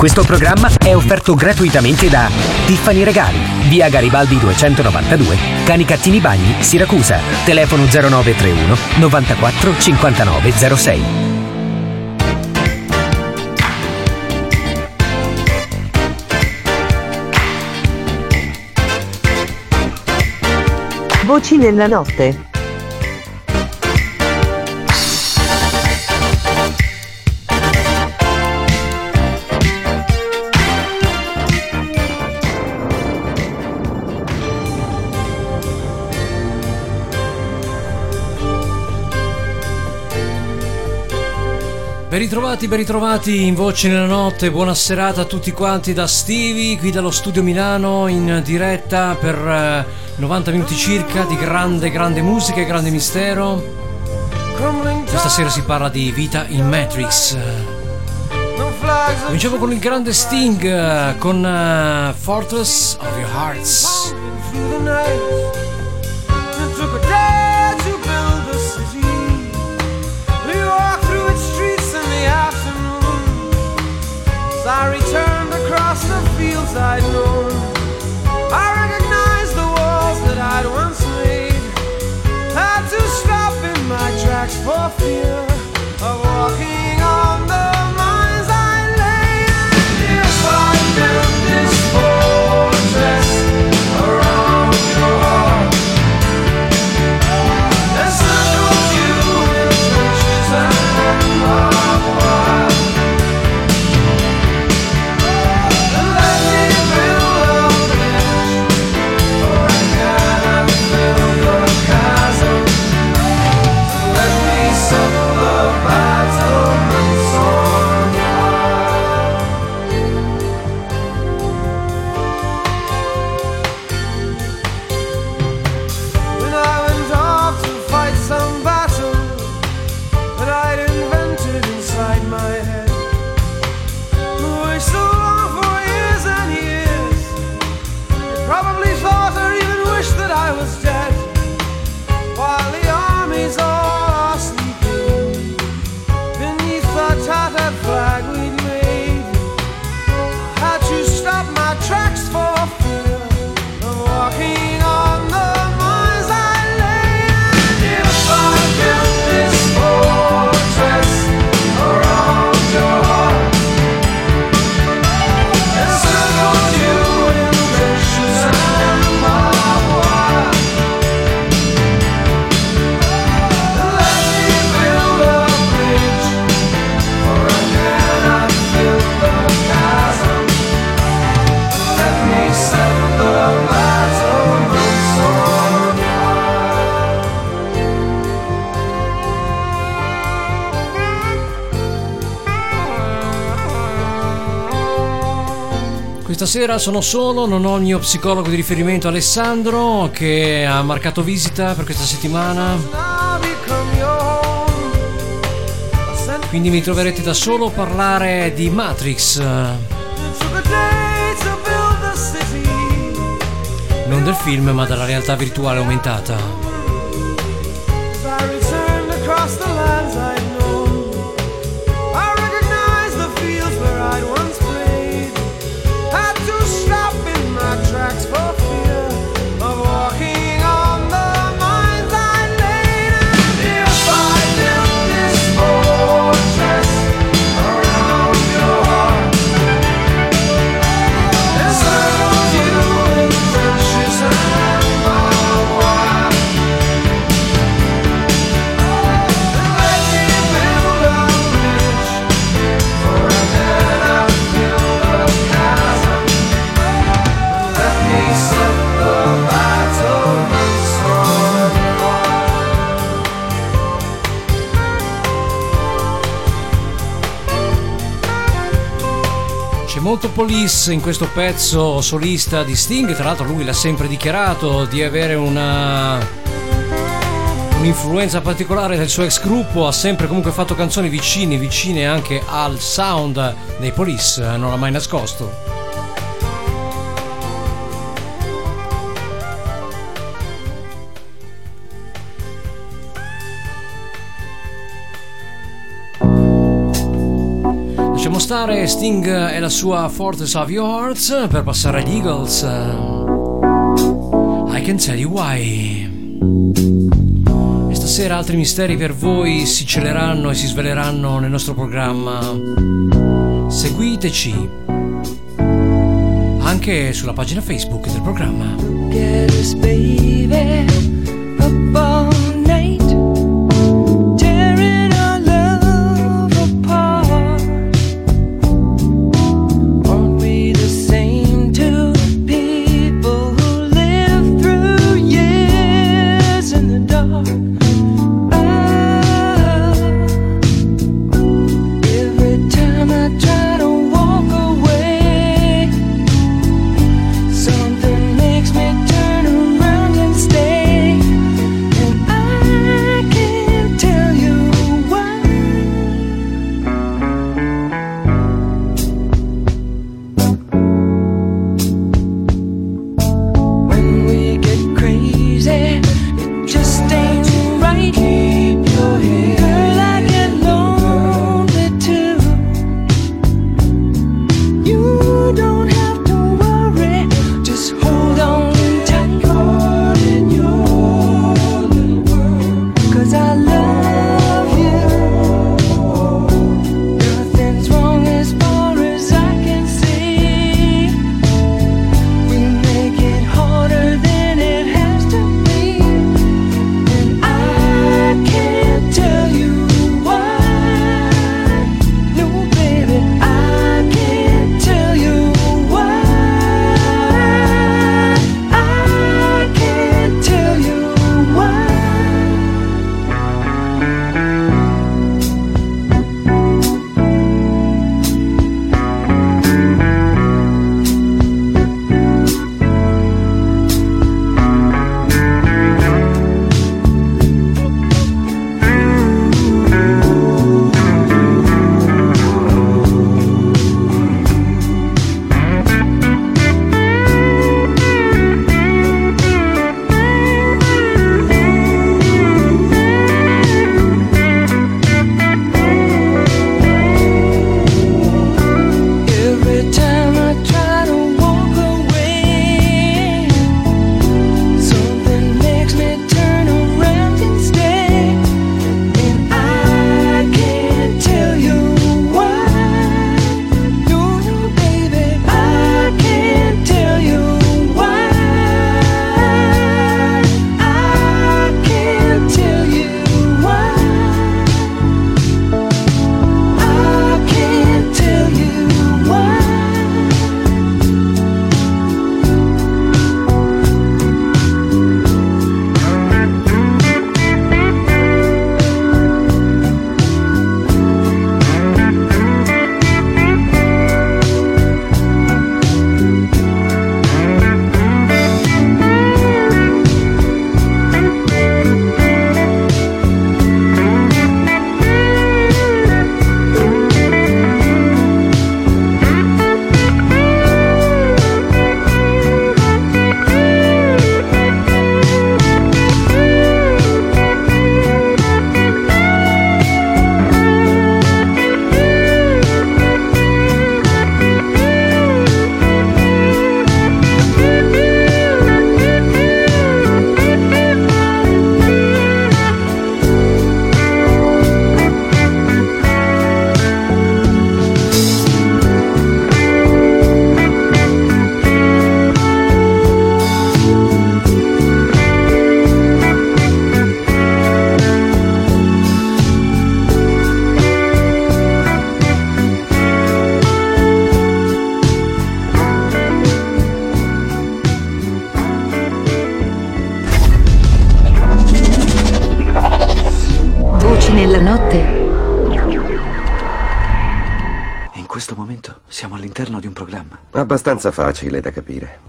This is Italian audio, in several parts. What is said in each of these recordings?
Questo programma è offerto gratuitamente da Tiffany Regali, via Garibaldi 292, Canicattini Bagni, Siracusa. Telefono 0931 94 59 06. Voci nella notte. Ben ritrovati, ben ritrovati in Voci nella Notte, buona serata a tutti quanti da Stevie, qui dallo studio Milano in diretta per 90 minuti circa di grande, grande musica e grande mistero. Questa sera si parla di vita in Matrix. Cominciamo con il grande Sting, con Fortress of Your Hearts. I returned across the fields I'd known. I recognized the walls that I'd once made. Had to stop in my tracks for fear of walking Sera sono solo, non ho il mio psicologo di riferimento Alessandro che ha marcato visita per questa settimana, quindi mi troverete da solo a parlare di Matrix, non del film ma della realtà virtuale aumentata. Police in questo pezzo solista di Sting, tra l'altro lui l'ha sempre dichiarato di avere una un'influenza particolare del suo ex gruppo, ha sempre comunque fatto canzoni vicine, vicine anche al sound dei police, non l'ha mai nascosto. Stare Sting e la sua Fortress of Your Hearts per passare agli Eagles. I can tell you why. E stasera altri misteri per voi si celeranno e si sveleranno nel nostro programma. Seguiteci anche sulla pagina Facebook del programma. Get us, baby, Abbastanza facile da capire.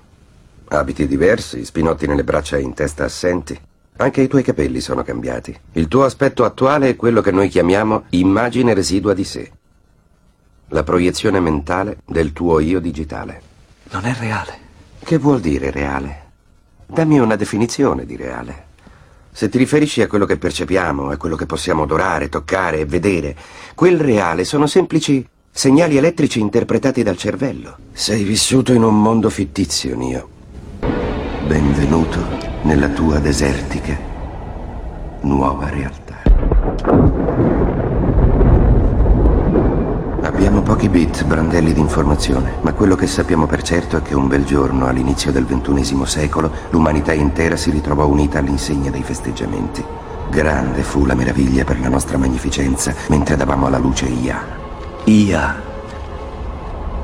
Abiti diversi, spinotti nelle braccia e in testa assenti. Anche i tuoi capelli sono cambiati. Il tuo aspetto attuale è quello che noi chiamiamo immagine residua di sé. La proiezione mentale del tuo io digitale. Non è reale. Che vuol dire reale? Dammi una definizione di reale. Se ti riferisci a quello che percepiamo, a quello che possiamo odorare, toccare e vedere, quel reale sono semplici Segnali elettrici interpretati dal cervello. Sei vissuto in un mondo fittizio, Nio. Benvenuto nella tua desertica nuova realtà. Abbiamo pochi bit, brandelli di informazione, ma quello che sappiamo per certo è che un bel giorno, all'inizio del ventunesimo secolo, l'umanità intera si ritrovò unita all'insegna dei festeggiamenti. Grande fu la meraviglia per la nostra magnificenza mentre davamo alla luce Ia, IA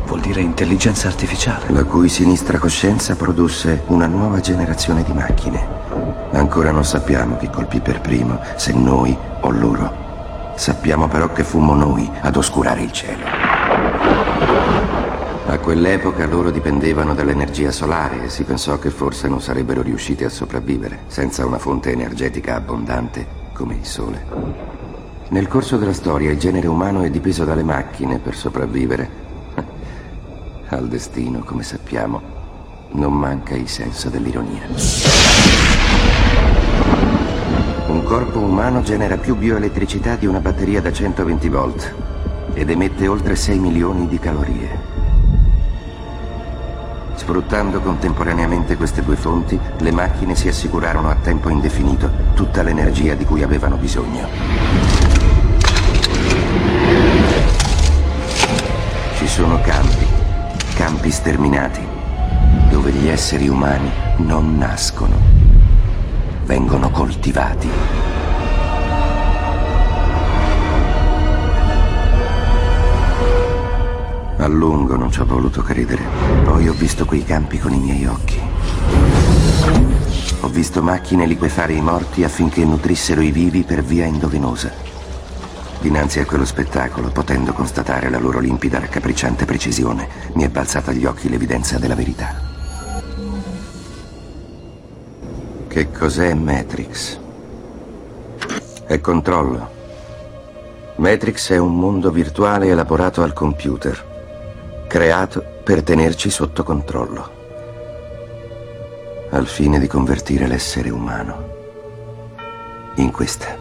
vuol dire intelligenza artificiale. la cui sinistra coscienza produsse una nuova generazione di macchine. Ancora non sappiamo chi colpì per primo, se noi o loro. Sappiamo però che fummo noi ad oscurare il cielo. A quell'epoca loro dipendevano dall'energia solare e si pensò che forse non sarebbero riusciti a sopravvivere senza una fonte energetica abbondante come il sole. Nel corso della storia il genere umano è dipeso dalle macchine per sopravvivere. Al destino, come sappiamo, non manca il senso dell'ironia. Un corpo umano genera più bioelettricità di una batteria da 120 volt ed emette oltre 6 milioni di calorie. Sfruttando contemporaneamente queste due fonti, le macchine si assicurarono a tempo indefinito tutta l'energia di cui avevano bisogno. Ci sono campi, campi sterminati, dove gli esseri umani non nascono, vengono coltivati. A lungo non ci ho voluto credere. Poi ho visto quei campi con i miei occhi. Ho visto macchine liquefare i morti affinché nutrissero i vivi per via endovenosa. Dinanzi a quello spettacolo, potendo constatare la loro limpida raccapricciante precisione, mi è balzata agli occhi l'evidenza della verità. Che cos'è Matrix? È controllo. Matrix è un mondo virtuale elaborato al computer, creato per tenerci sotto controllo, al fine di convertire l'essere umano in questa.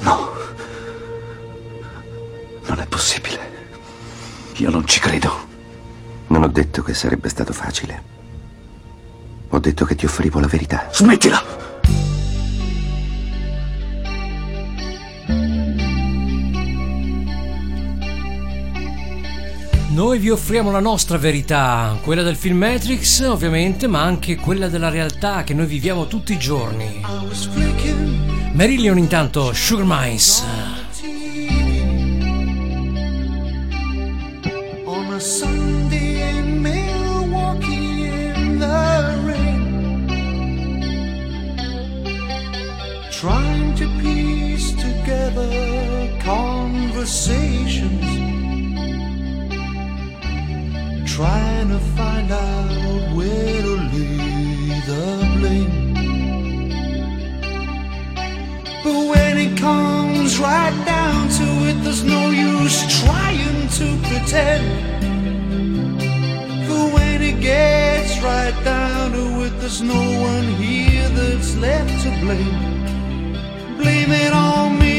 No. Non è possibile. Io non ci credo. Non ho detto che sarebbe stato facile. Ho detto che ti offrivo la verità. Smettila! Noi vi offriamo la nostra verità, quella del film Matrix ovviamente, ma anche quella della realtà che noi viviamo tutti i giorni. Marillion intanto, Sugar Mice. on a Sunday in trying to piece together conversations, trying to find out where to lay the blame. But when it comes right down to it, there's no use trying to pretend. But when it gets right down to it, there's no one here that's left to blame. Blame it on me.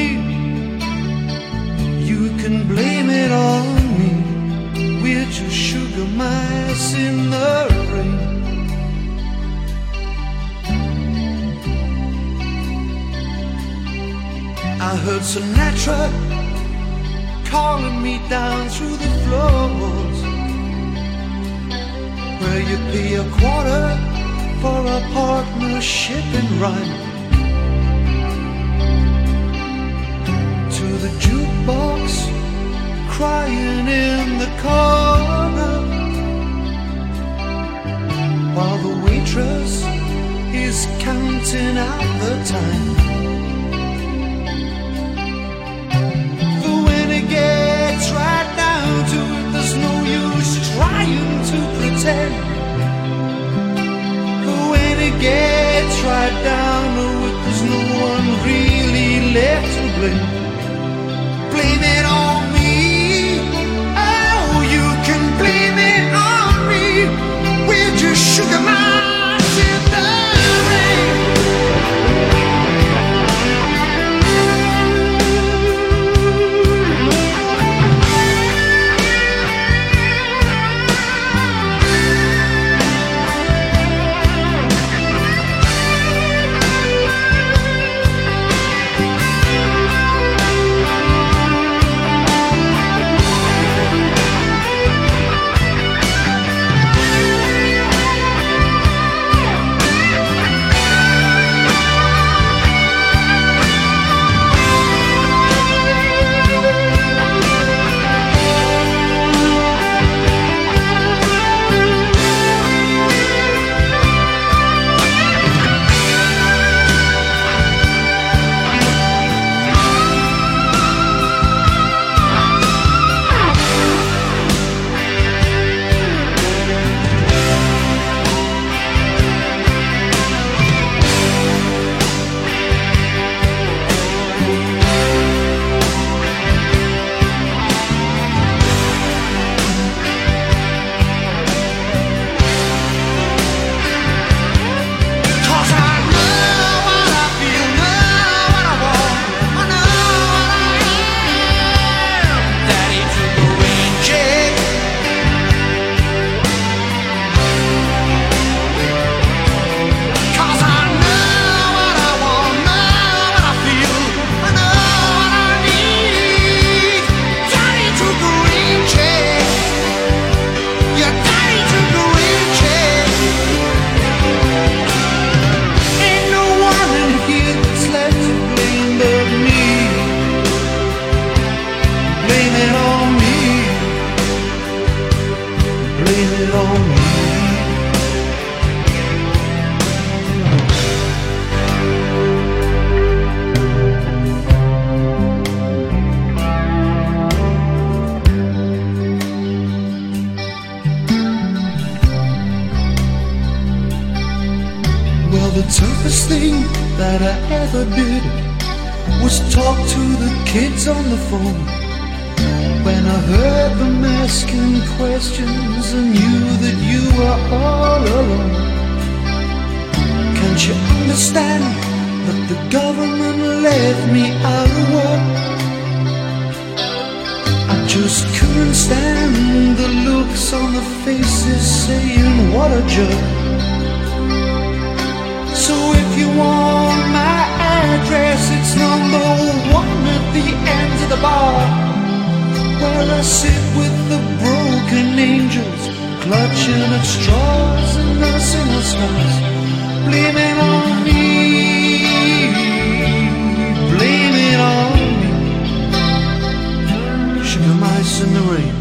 You can blame it on. We're just sugar mice in the rain. I heard Sinatra calling me down through the floors where you pay a quarter for a partnership in rhyme. To the jukebox crying in the corner while the waitress is counting out the time. But when it gets right down to it, there's no use trying to pretend. But when it gets right down to it, there's no one really left to. Blame number one at the end of the bar. Where I sit with the broken angels, clutching at straws and nursing the scars. Blaming on me, blaming on me. Sugar mice in the rain.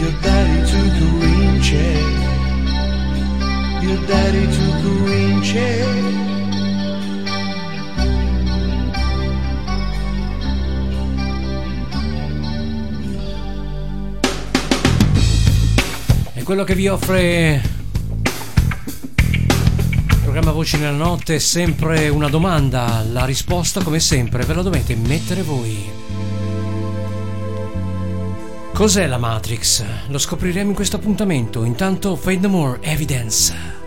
Your daddy took. Your daddy took a rain check. Quello che vi offre il programma Voci nella Notte è sempre una domanda. La risposta, come sempre, ve la dovete mettere voi. Cos'è la Matrix? Lo scopriremo in questo appuntamento. Intanto, Fade No More Evidence.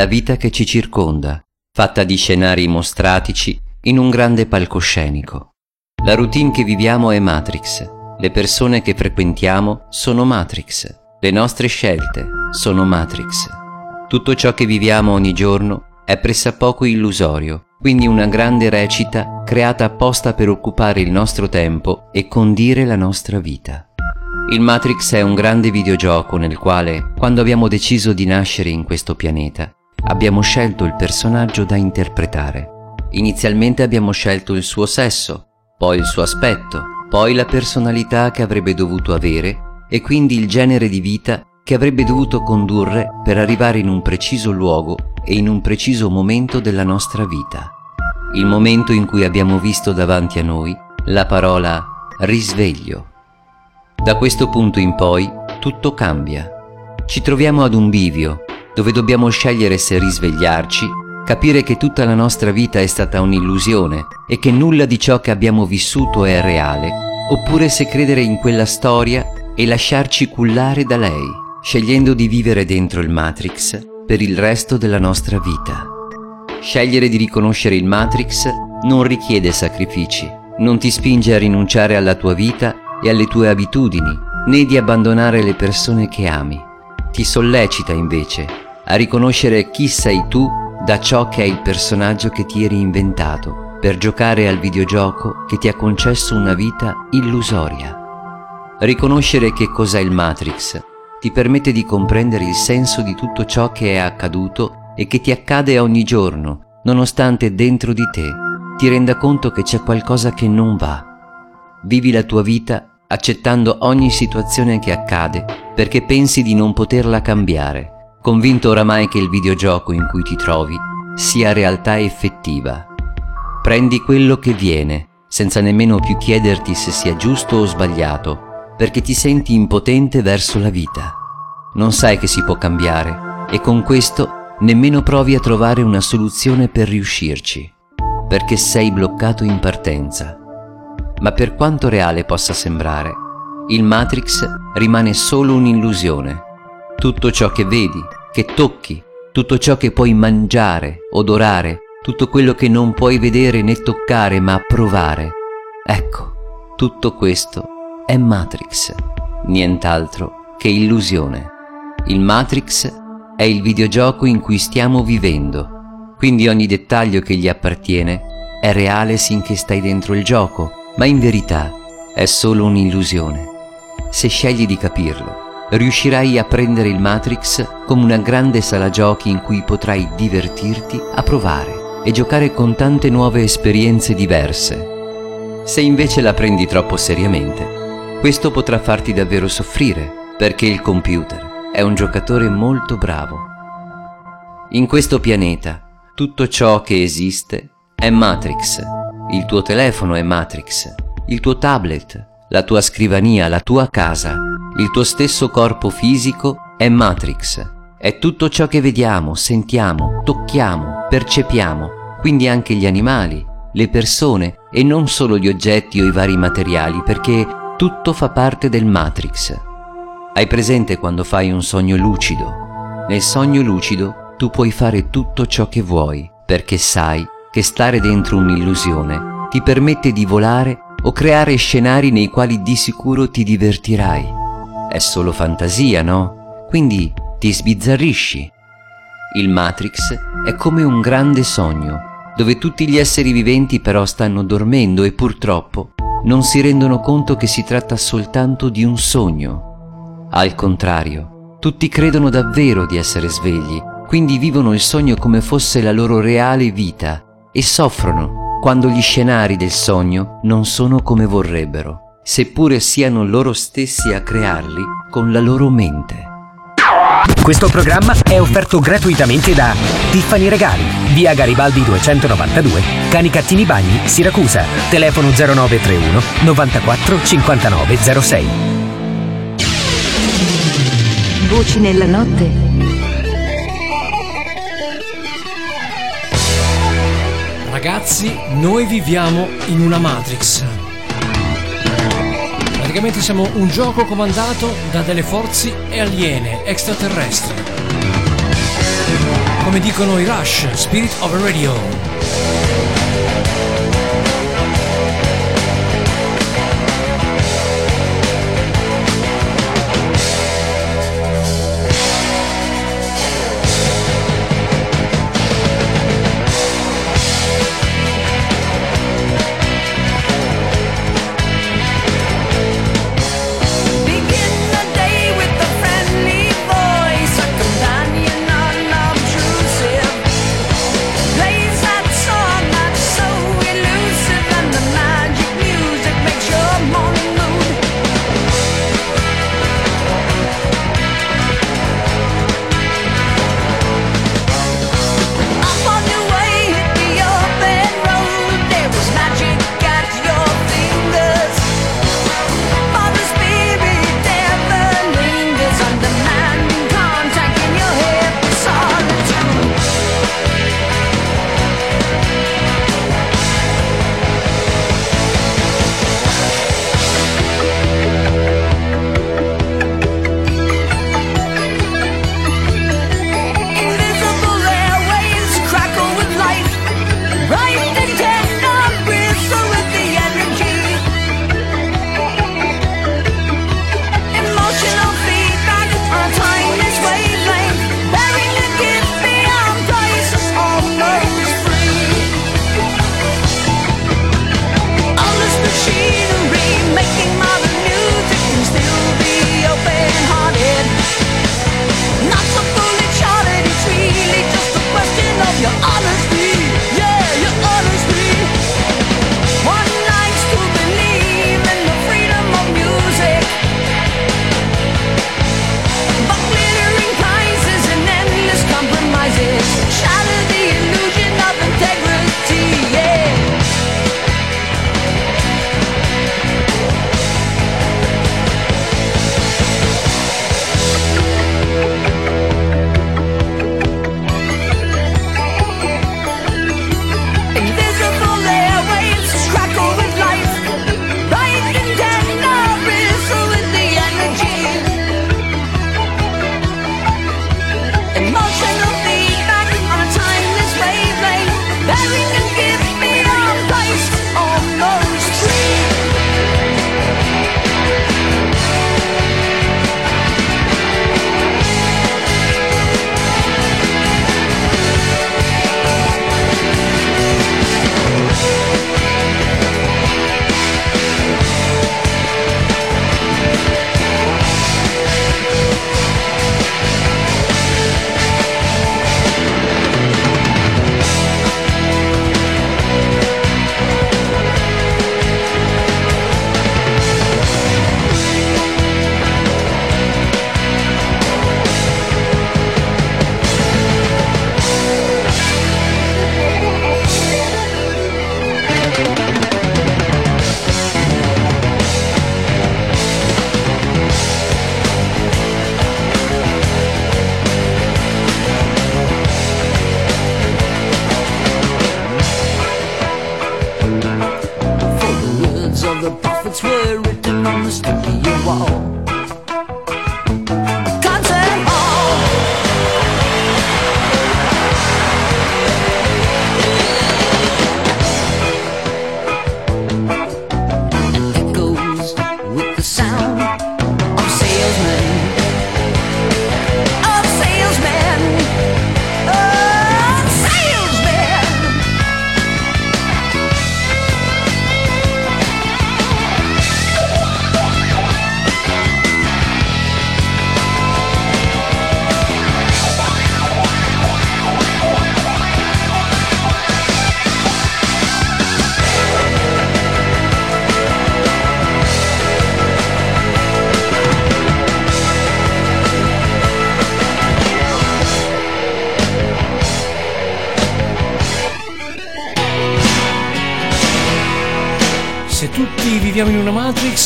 È la vita che ci circonda, fatta di scenari mostratici in un grande palcoscenico. La routine che viviamo è Matrix, le persone che frequentiamo sono Matrix, le nostre scelte sono Matrix. Tutto ciò che viviamo ogni giorno è pressappoco illusorio, quindi una grande recita creata apposta per occupare il nostro tempo e condire la nostra vita. Il Matrix è un grande videogioco nel quale, quando abbiamo deciso di nascere in questo pianeta, abbiamo scelto il personaggio da interpretare. Inizialmente abbiamo scelto il suo sesso, poi il suo aspetto, poi la personalità che avrebbe dovuto avere e quindi il genere di vita che avrebbe dovuto condurre per arrivare in un preciso luogo e in un preciso momento della nostra vita. Il momento in cui abbiamo visto davanti a noi la parola risveglio. Da questo punto in poi tutto cambia. Ci troviamo ad un bivio dove dobbiamo scegliere se risvegliarci, capire che tutta la nostra vita è stata un'illusione e che nulla di ciò che abbiamo vissuto è reale, oppure se credere in quella storia e lasciarci cullare da lei, scegliendo di vivere dentro il Matrix per il resto della nostra vita. Scegliere di riconoscere il Matrix non richiede sacrifici, non ti spinge a rinunciare alla tua vita e alle tue abitudini, né di abbandonare le persone che ami. Ti sollecita invece a riconoscere chi sei tu da ciò che è il personaggio che ti eri inventato per giocare al videogioco che ti ha concesso una vita illusoria. Riconoscere che cos'è il Matrix ti permette di comprendere il senso di tutto ciò che è accaduto e che ti accade ogni giorno, nonostante dentro di te ti renda conto che c'è qualcosa che non va. Vivi la tua vita accettando ogni situazione che accade perché pensi di non poterla cambiare, convinto oramai che il videogioco in cui ti trovi sia realtà effettiva. Prendi quello che viene, senza nemmeno più chiederti se sia giusto o sbagliato, perché ti senti impotente verso la vita. Non sai che si può cambiare e con questo nemmeno provi a trovare una soluzione per riuscirci, perché sei bloccato in partenza. Ma per quanto reale possa sembrare, il Matrix rimane solo un'illusione. Tutto ciò che vedi, che tocchi, tutto ciò che puoi mangiare, odorare, tutto quello che non puoi vedere né toccare ma provare. Ecco, tutto questo è Matrix, nient'altro che illusione. Il Matrix è il videogioco in cui stiamo vivendo, quindi ogni dettaglio che gli appartiene è reale sinché stai dentro il gioco, ma in verità è solo un'illusione. Se scegli di capirlo, riuscirai a prendere il Matrix come una grande sala giochi in cui potrai divertirti a provare e giocare con tante nuove esperienze diverse. Se invece la prendi troppo seriamente, questo potrà farti davvero soffrire, perché il computer è un giocatore molto bravo. In questo pianeta, tutto ciò che esiste è Matrix. Il tuo telefono è Matrix, il tuo tablet, la tua scrivania, la tua casa, il tuo stesso corpo fisico è Matrix. È tutto ciò che vediamo, sentiamo, tocchiamo, percepiamo, quindi anche gli animali, le persone e non solo gli oggetti o i vari materiali, perché tutto fa parte del Matrix. Hai presente quando fai un sogno lucido? Nel sogno lucido tu puoi fare tutto ciò che vuoi, perché sai che stare dentro un'illusione ti permette di volare o creare scenari nei quali di sicuro ti divertirai. È solo fantasia, no? Quindi ti sbizzarrisci. Il Matrix è come un grande sogno, dove tutti gli esseri viventi però stanno dormendo e purtroppo non si rendono conto che si tratta soltanto di un sogno. Al contrario, tutti credono davvero di essere svegli, quindi vivono il sogno come fosse la loro reale vita e soffrono quando gli scenari del sogno non sono come vorrebbero, seppure siano loro stessi a crearli con la loro mente. Questo programma è offerto gratuitamente da Tiffany Regali, via Garibaldi 292, Canicattini Bagni, Siracusa. Telefono 0931 94 59 06. Voci nella notte. Ragazzi, noi viviamo in una Matrix. Praticamente siamo un gioco comandato da delle forze aliene, extraterrestri. Come dicono i Rush, Spirit of a Radio.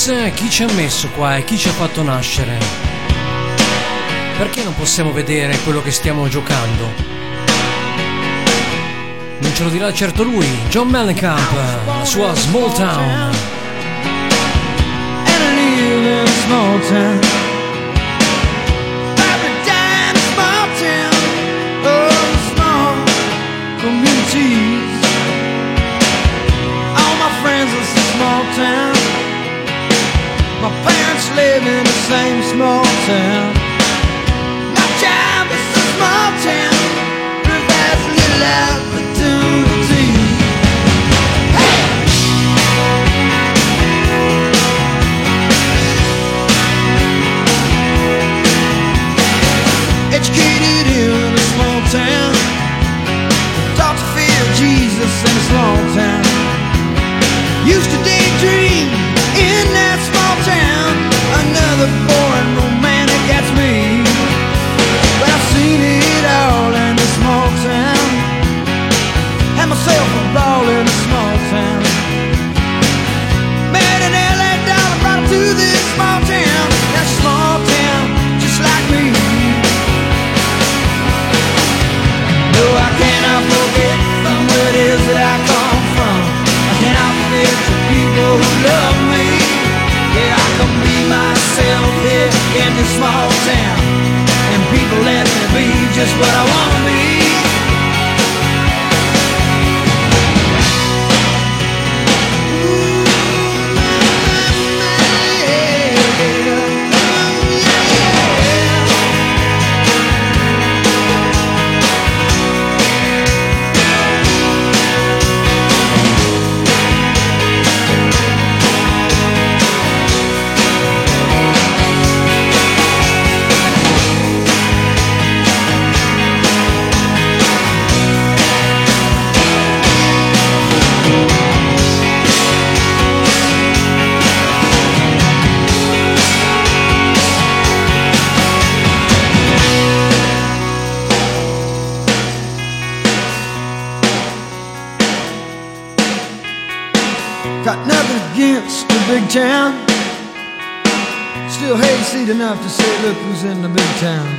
Eh, chi ci ha messo qua e chi ci ha fatto nascere? Perché non possiamo vedere quello che stiamo giocando? Non ce lo dirà certo lui, John Mellencamp, la sua Small Town. Small town. live in the same small town. My town is a small town, but perversely loud. That I come from. I people who love me. Yeah, I can be myself here in this small town. And people let me be just what I wanna town. Still hayseed enough to say, look who's in the big town.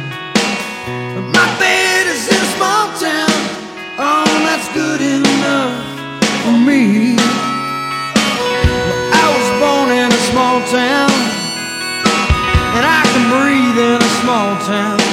But my bed is in a small town. Oh, that's good enough for me. Well, I was born in a small town. And I can breathe in a small town.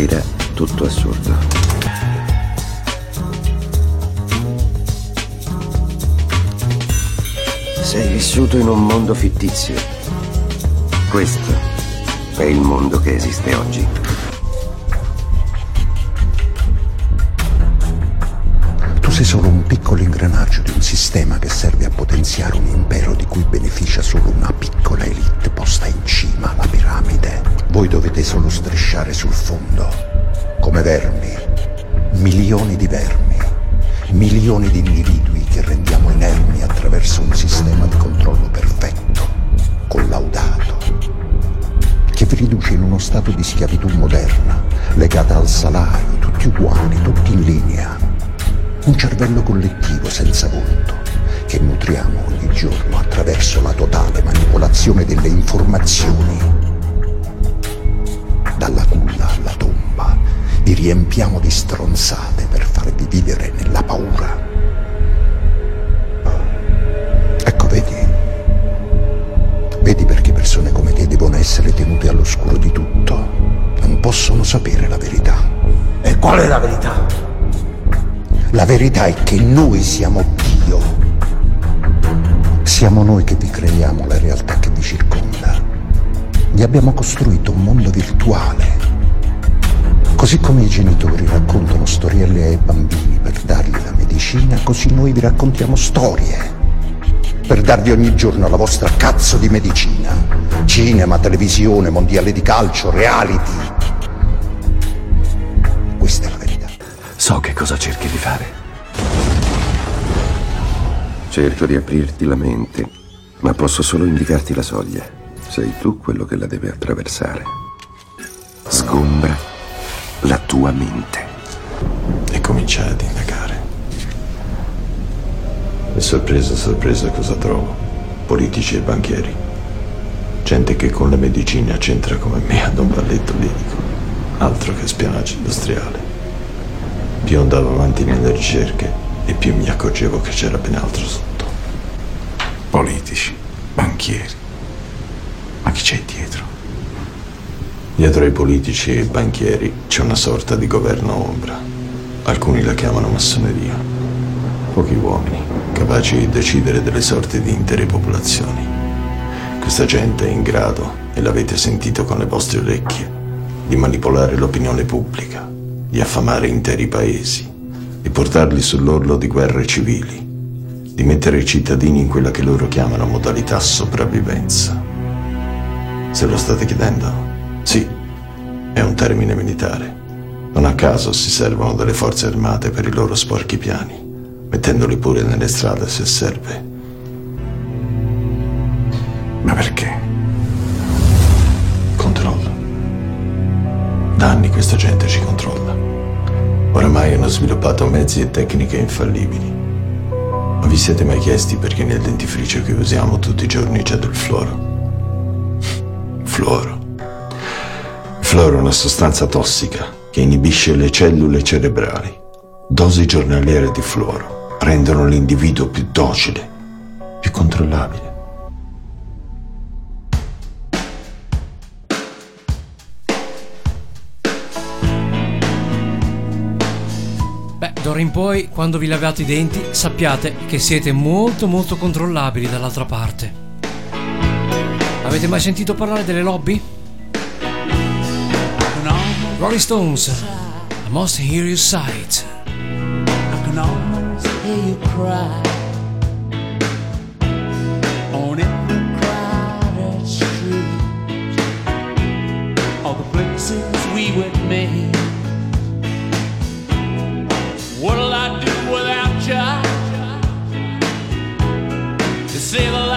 Ti apparirà tutto assurdo. Sei vissuto in un mondo fittizio. Questo è il mondo che esiste oggi. Tu sei solo un piccolo ingranaggio di un sistema che serve a potenziare un impero di cui beneficia solo una piccola elite posta in cima alla piramide. Voi dovete solo strisciare sul fondo, come vermi, milioni di vermi, milioni di individui che rendiamo inermi attraverso un sistema di controllo perfetto, collaudato, che vi riduce in uno stato di schiavitù moderna, legata al salario, tutti uguali, tutti in linea. Un cervello collettivo senza volto che nutriamo ogni giorno attraverso la totale manipolazione delle informazioni. Dalla culla alla tomba vi riempiamo di stronzate per farvi vivere nella paura. Ecco, vedi? Vedi perché persone come te devono essere tenute all'oscuro di tutto. Non possono sapere la verità. E qual è la verità? La verità è che noi siamo Dio. Siamo noi che vi creiamo la realtà. Vi abbiamo costruito un mondo virtuale. Così come i genitori raccontano storielle ai bambini per dargli la medicina, così noi vi raccontiamo storie per darvi ogni giorno la vostra cazzo di medicina. Cinema, televisione, mondiale di calcio, reality. Questa è la verità. So che cosa cerchi di fare. Cerco di aprirti la mente, ma posso solo indicarti la soglia. Sei tu quello che la deve attraversare. Sgombra la tua mente. E cominciai ad indagare. E sorpresa, sorpresa cosa trovo? Politici e banchieri. Gente che con le medicine c'entra come me ad un balletto lirico. Altro che spionaggio industriale. Più andavo avanti nelle ricerche e più mi accorgevo che c'era ben altro sotto. Politici, banchieri. Ma chi c'è dietro? Dietro ai politici e ai banchieri c'è una sorta di governo ombra. Alcuni la chiamano massoneria. Pochi uomini, capaci di decidere delle sorti di intere popolazioni. Questa gente è in grado, e l'avete sentito con le vostre orecchie, di manipolare l'opinione pubblica, di affamare interi paesi, di portarli sull'orlo di guerre civili, di mettere i cittadini in quella che loro chiamano modalità sopravvivenza. Se lo state chiedendo? Sì, è un termine militare. Non a caso si servono delle forze armate per i loro sporchi piani, mettendoli pure nelle strade se serve. Ma perché? Controllo. Da anni questa gente ci controlla. Oramai hanno sviluppato mezzi e tecniche infallibili. Ma vi siete mai chiesti perché nel dentifricio che usiamo tutti i giorni c'è del fluoro? Fluoro. Il fluoro è una sostanza tossica che inibisce le cellule cerebrali. Dosi giornaliere di fluoro rendono l'individuo più docile, più controllabile. D'ora in poi, quando vi lavate i denti, sappiate che siete molto molto controllabili dall'altra parte. Avete mai sentito parlare delle lobby? Rolling Stones, I must hear your sight. I can almost hear you cry on every crowded street. All the places we would meet. What'll I do without you? They say the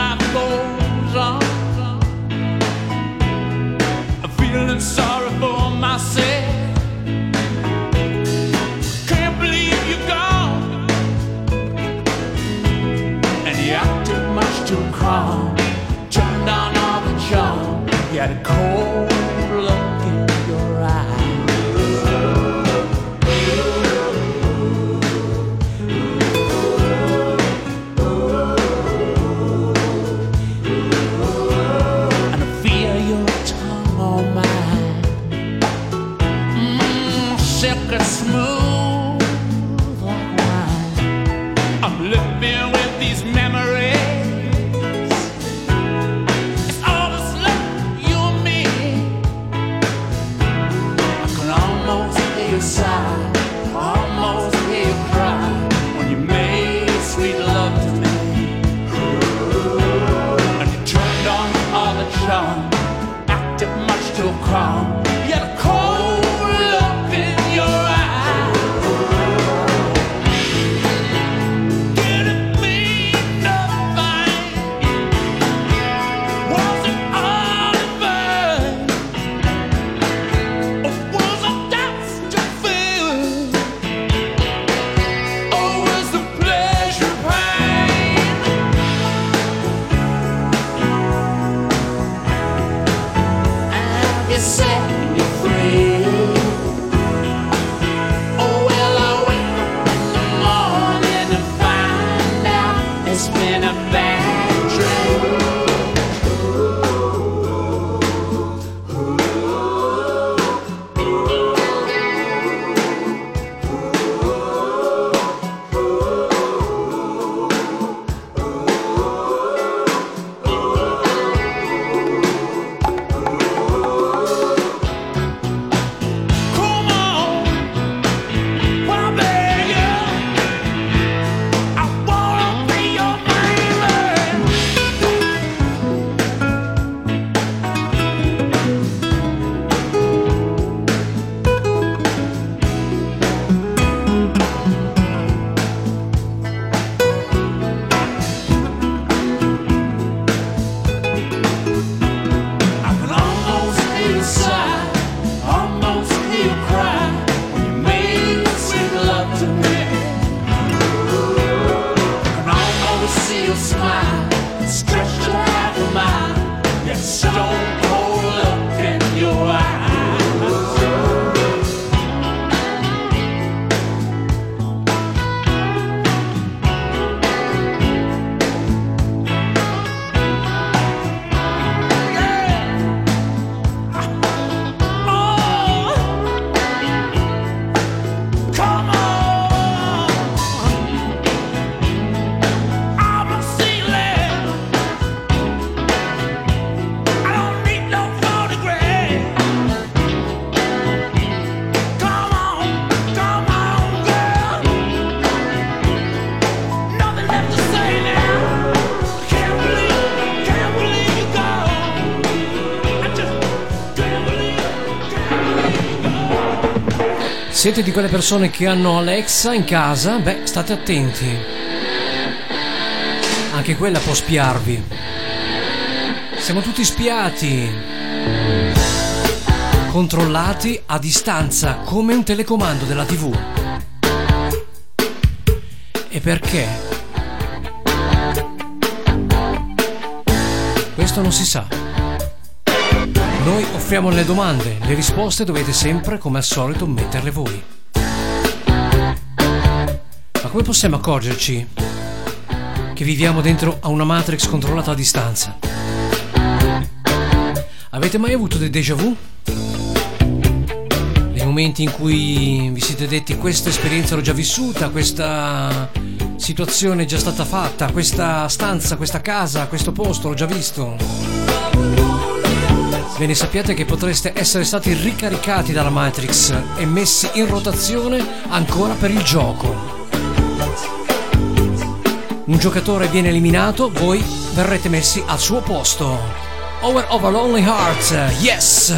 Siete di quelle persone che hanno Alexa in casa? Beh, state attenti. Anche quella può spiarvi. Siamo tutti spiati. Controllati a distanza come un telecomando della TV. E perché? Questo non si sa. Noi offriamo le domande, le risposte dovete sempre, come al solito, metterle voi. Ma come possiamo accorgerci che viviamo dentro a una matrix controllata a distanza? Avete mai avuto dei déjà vu? Nei momenti in cui vi siete detti questa esperienza l'ho già vissuta, questa situazione è già stata fatta, questa stanza, questa casa, questo posto l'ho già visto. Bene, sappiate che potreste essere stati ricaricati dalla Matrix e messi in rotazione ancora per il gioco. Un giocatore viene eliminato, voi verrete messi al suo posto. Hour of a Lonely Heart, yes!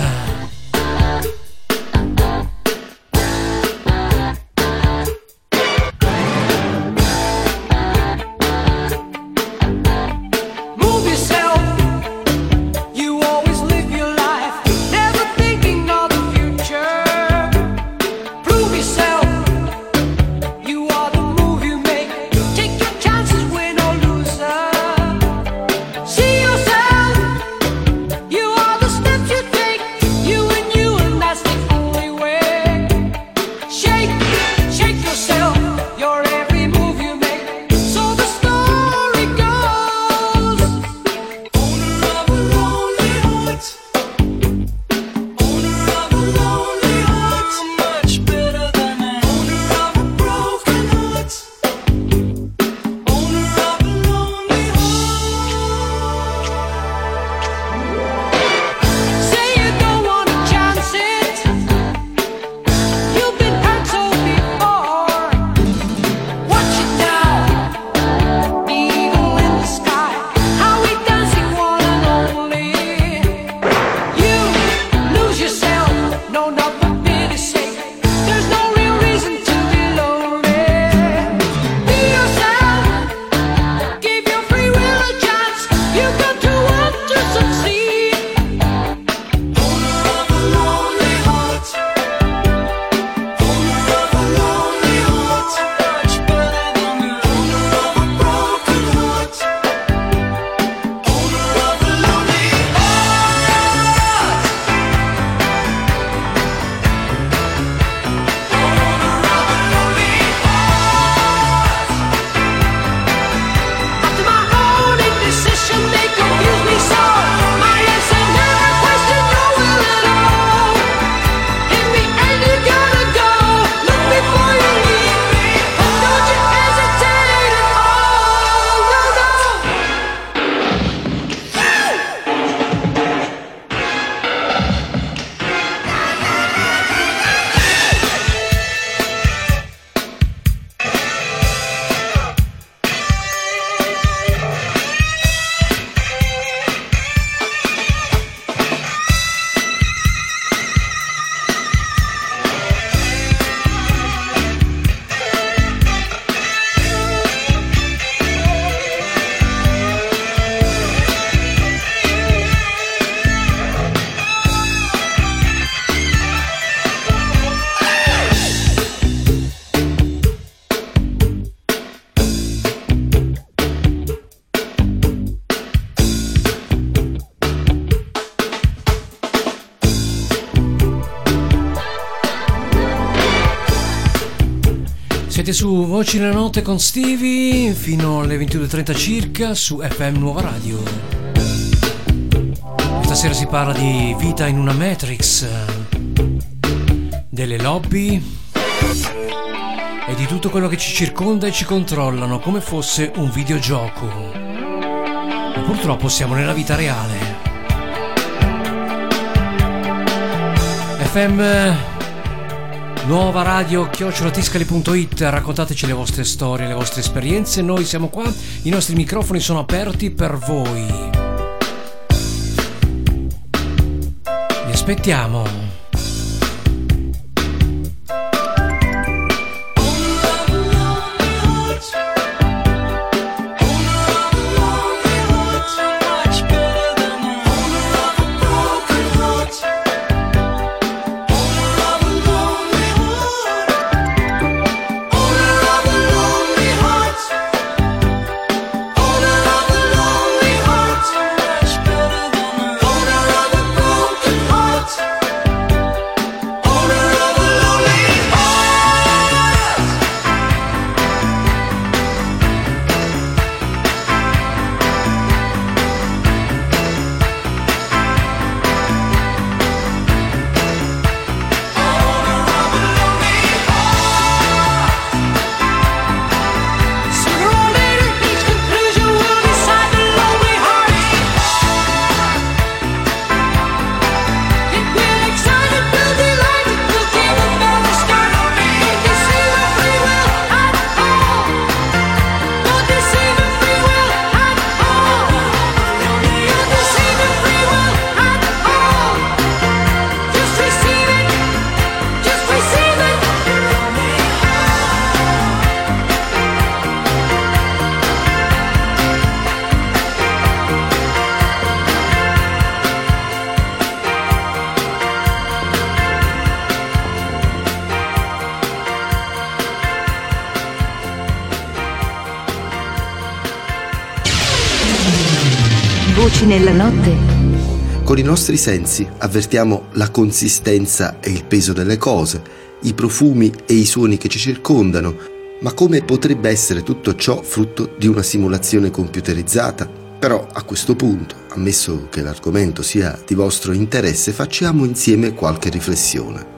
Su Voci nella notte con Stevie fino alle 22.30 circa su FM Nuova Radio. Questa sera si parla di vita in una Matrix, delle lobby e di tutto quello che ci circonda e ci controllano come fosse un videogioco. Ma purtroppo siamo nella vita reale. FM Nuova radio chiocciolatiscali.it raccontateci le vostre storie, le vostre esperienze, noi siamo qua, i nostri microfoni sono aperti per voi. Vi aspettiamo. Voci nella notte. Con i nostri sensi avvertiamo la consistenza e il peso delle cose, i profumi e i suoni che ci circondano, ma come potrebbe essere tutto ciò frutto di una simulazione computerizzata? Però a questo punto, ammesso che l'argomento sia di vostro interesse, facciamo insieme qualche riflessione.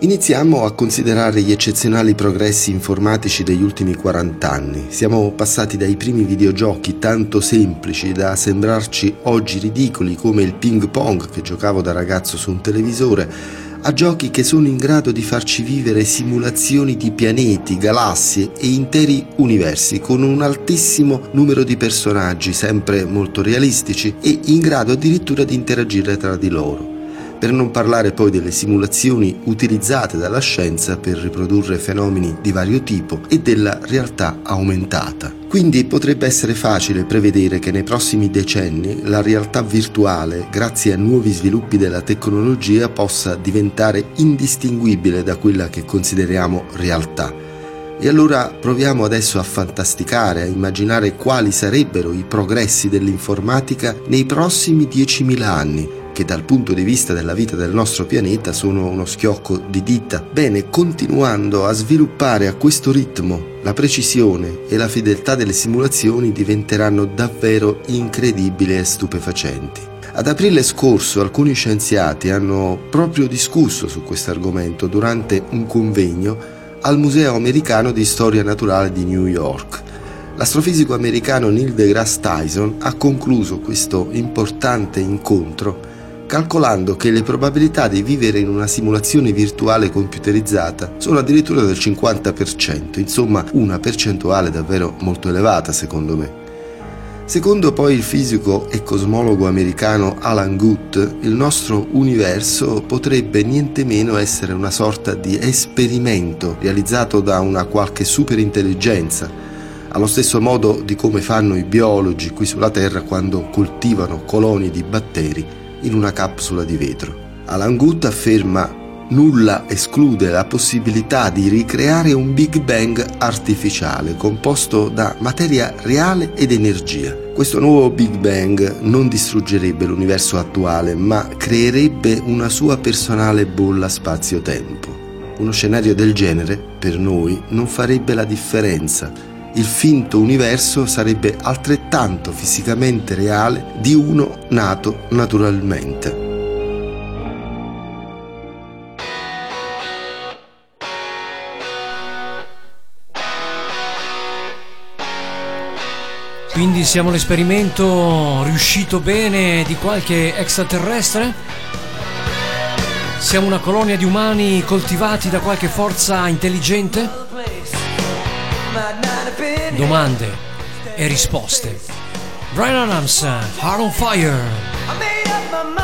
Iniziamo a considerare gli eccezionali progressi informatici degli ultimi 40 anni. Siamo passati dai primi videogiochi tanto semplici da sembrarci oggi ridicoli come il ping pong che giocavo da ragazzo su un televisore, a giochi che sono in grado di farci vivere simulazioni di pianeti, galassie e interi universi con un altissimo numero di personaggi sempre molto realistici e in grado addirittura di interagire tra di loro per non parlare poi delle simulazioni utilizzate dalla scienza per riprodurre fenomeni di vario tipo e della realtà aumentata. Quindi potrebbe essere facile prevedere che nei prossimi decenni la realtà virtuale, grazie a nuovi sviluppi della tecnologia, possa diventare indistinguibile da quella che consideriamo realtà. E allora proviamo adesso a fantasticare, a immaginare quali sarebbero i progressi dell'informatica nei prossimi 10.000 anni, che dal punto di vista della vita del nostro pianeta sono uno schiocco di dita. Bene, continuando a sviluppare a questo ritmo, la precisione e la fedeltà delle simulazioni diventeranno davvero incredibili e stupefacenti. Ad aprile scorso alcuni scienziati hanno proprio discusso su questo argomento durante un convegno al Museo americano di Storia Naturale di New York. L'astrofisico americano Neil deGrasse Tyson ha concluso questo importante incontro calcolando che le probabilità di vivere in una simulazione virtuale computerizzata sono addirittura del 50%, insomma una percentuale davvero molto elevata secondo me. Secondo poi il fisico e cosmologo americano Alan Guth, il nostro universo potrebbe niente meno essere una sorta di esperimento realizzato da una qualche superintelligenza, allo stesso modo di come fanno i biologi qui sulla Terra quando coltivano colonie di batteri in una capsula di vetro. Alan Guth afferma nulla esclude la possibilità di ricreare un Big Bang artificiale composto da materia reale ed energia. Questo nuovo Big Bang non distruggerebbe l'universo attuale, ma creerebbe una sua personale bolla spazio-tempo. Uno scenario del genere, per noi, non farebbe la differenza il finto universo sarebbe altrettanto fisicamente reale di uno nato naturalmente. Quindi siamo l'esperimento riuscito bene di qualche extraterrestre? Siamo una colonia di umani coltivati da qualche forza intelligente? Domande e risposte. Brian Adams, Heart on Fire.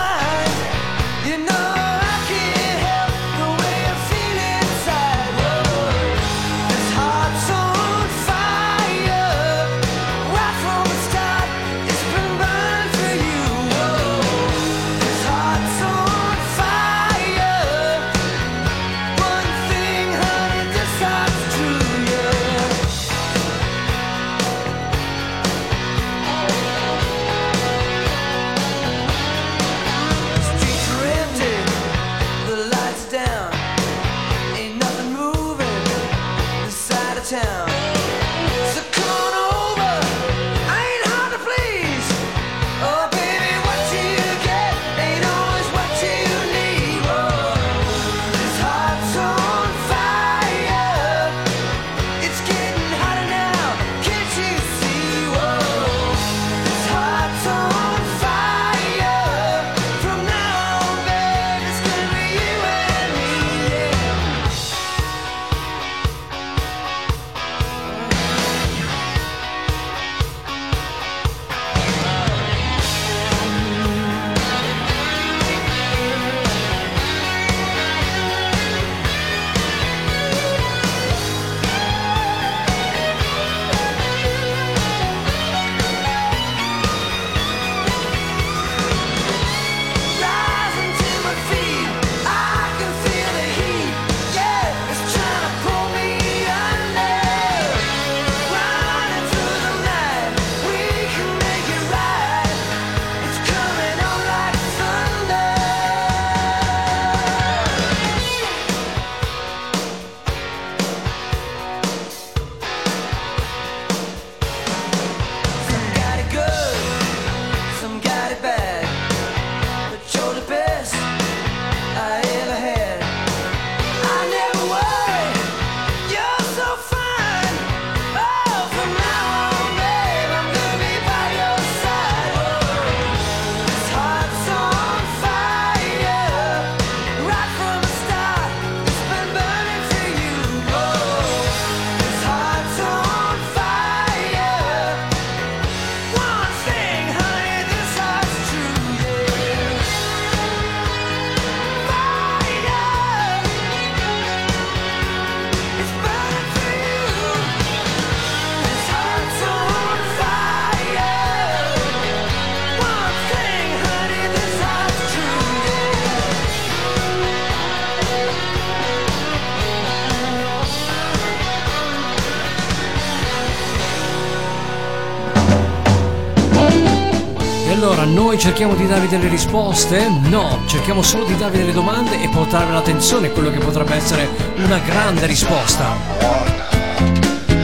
Noi cerchiamo di darvi delle risposte? No, cerchiamo solo di darvi delle domande e portarvi l'attenzione a quello che potrebbe essere una grande risposta.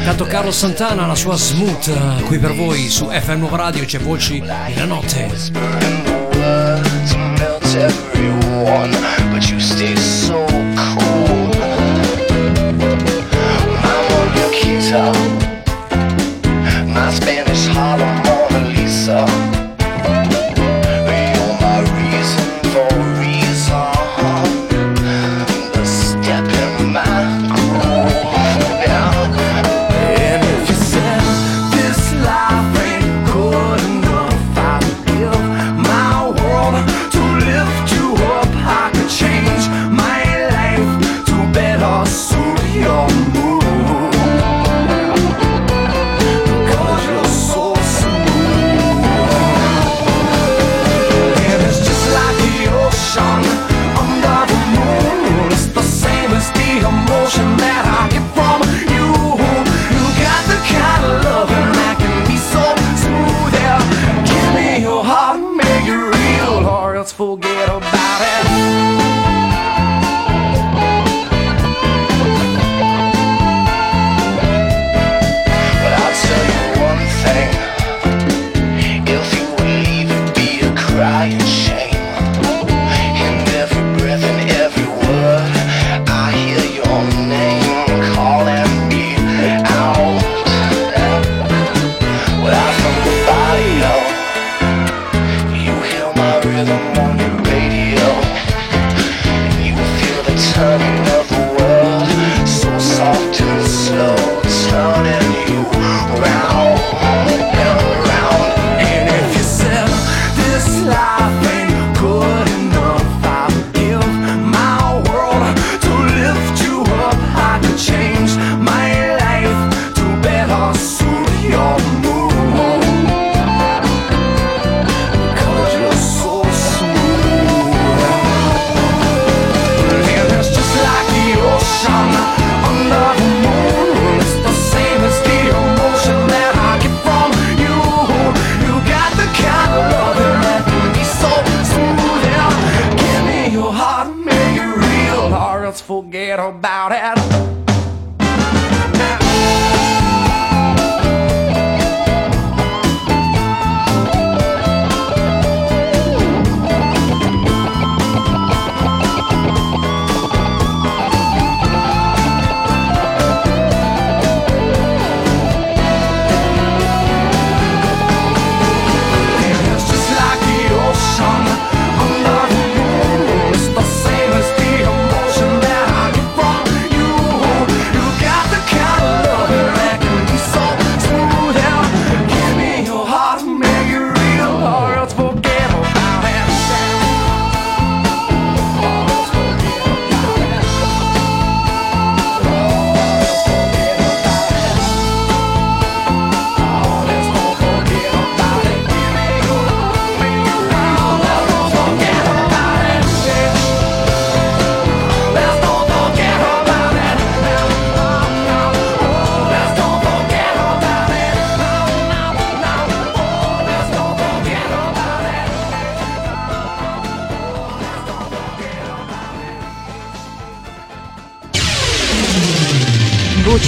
Canto Carlo Santana, la sua smooth, eh, qui per voi su FM Nuova Radio c'è Voci nella notte. my Spanish Harlem Mona Lisa.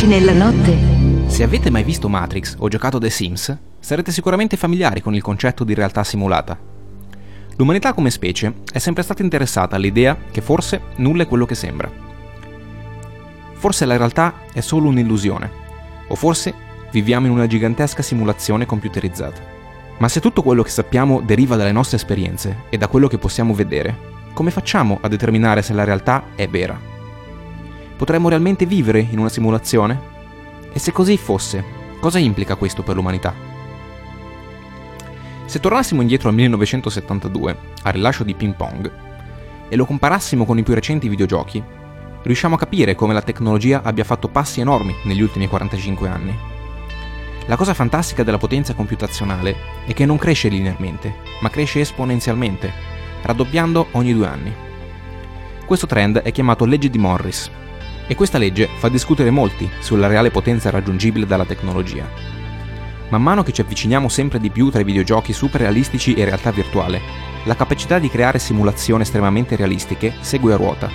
Nella notte. Se avete mai visto Matrix o giocato The Sims, sarete sicuramente familiari con il concetto di realtà simulata. L'umanità come specie è sempre stata interessata all'idea che forse nulla è quello che sembra. Forse la realtà è solo un'illusione, o forse viviamo in una gigantesca simulazione computerizzata. Ma se tutto quello che sappiamo deriva dalle nostre esperienze e da quello che possiamo vedere, come facciamo a determinare se la realtà è vera? Potremmo realmente vivere in una simulazione? E se così fosse, cosa implica questo per l'umanità? Se tornassimo indietro al 1972, al rilascio di Ping Pong, e lo comparassimo con i più recenti videogiochi, riusciamo a capire come la tecnologia abbia fatto passi enormi negli ultimi 45 anni. La cosa fantastica della potenza computazionale è che non cresce linearmente, ma cresce esponenzialmente, raddoppiando ogni due anni. Questo trend è chiamato legge di Morris e questa legge fa discutere molti sulla reale potenza raggiungibile dalla tecnologia. Man mano che ci avviciniamo sempre di più tra i videogiochi super realistici e realtà virtuale, la capacità di creare simulazioni estremamente realistiche segue a ruota.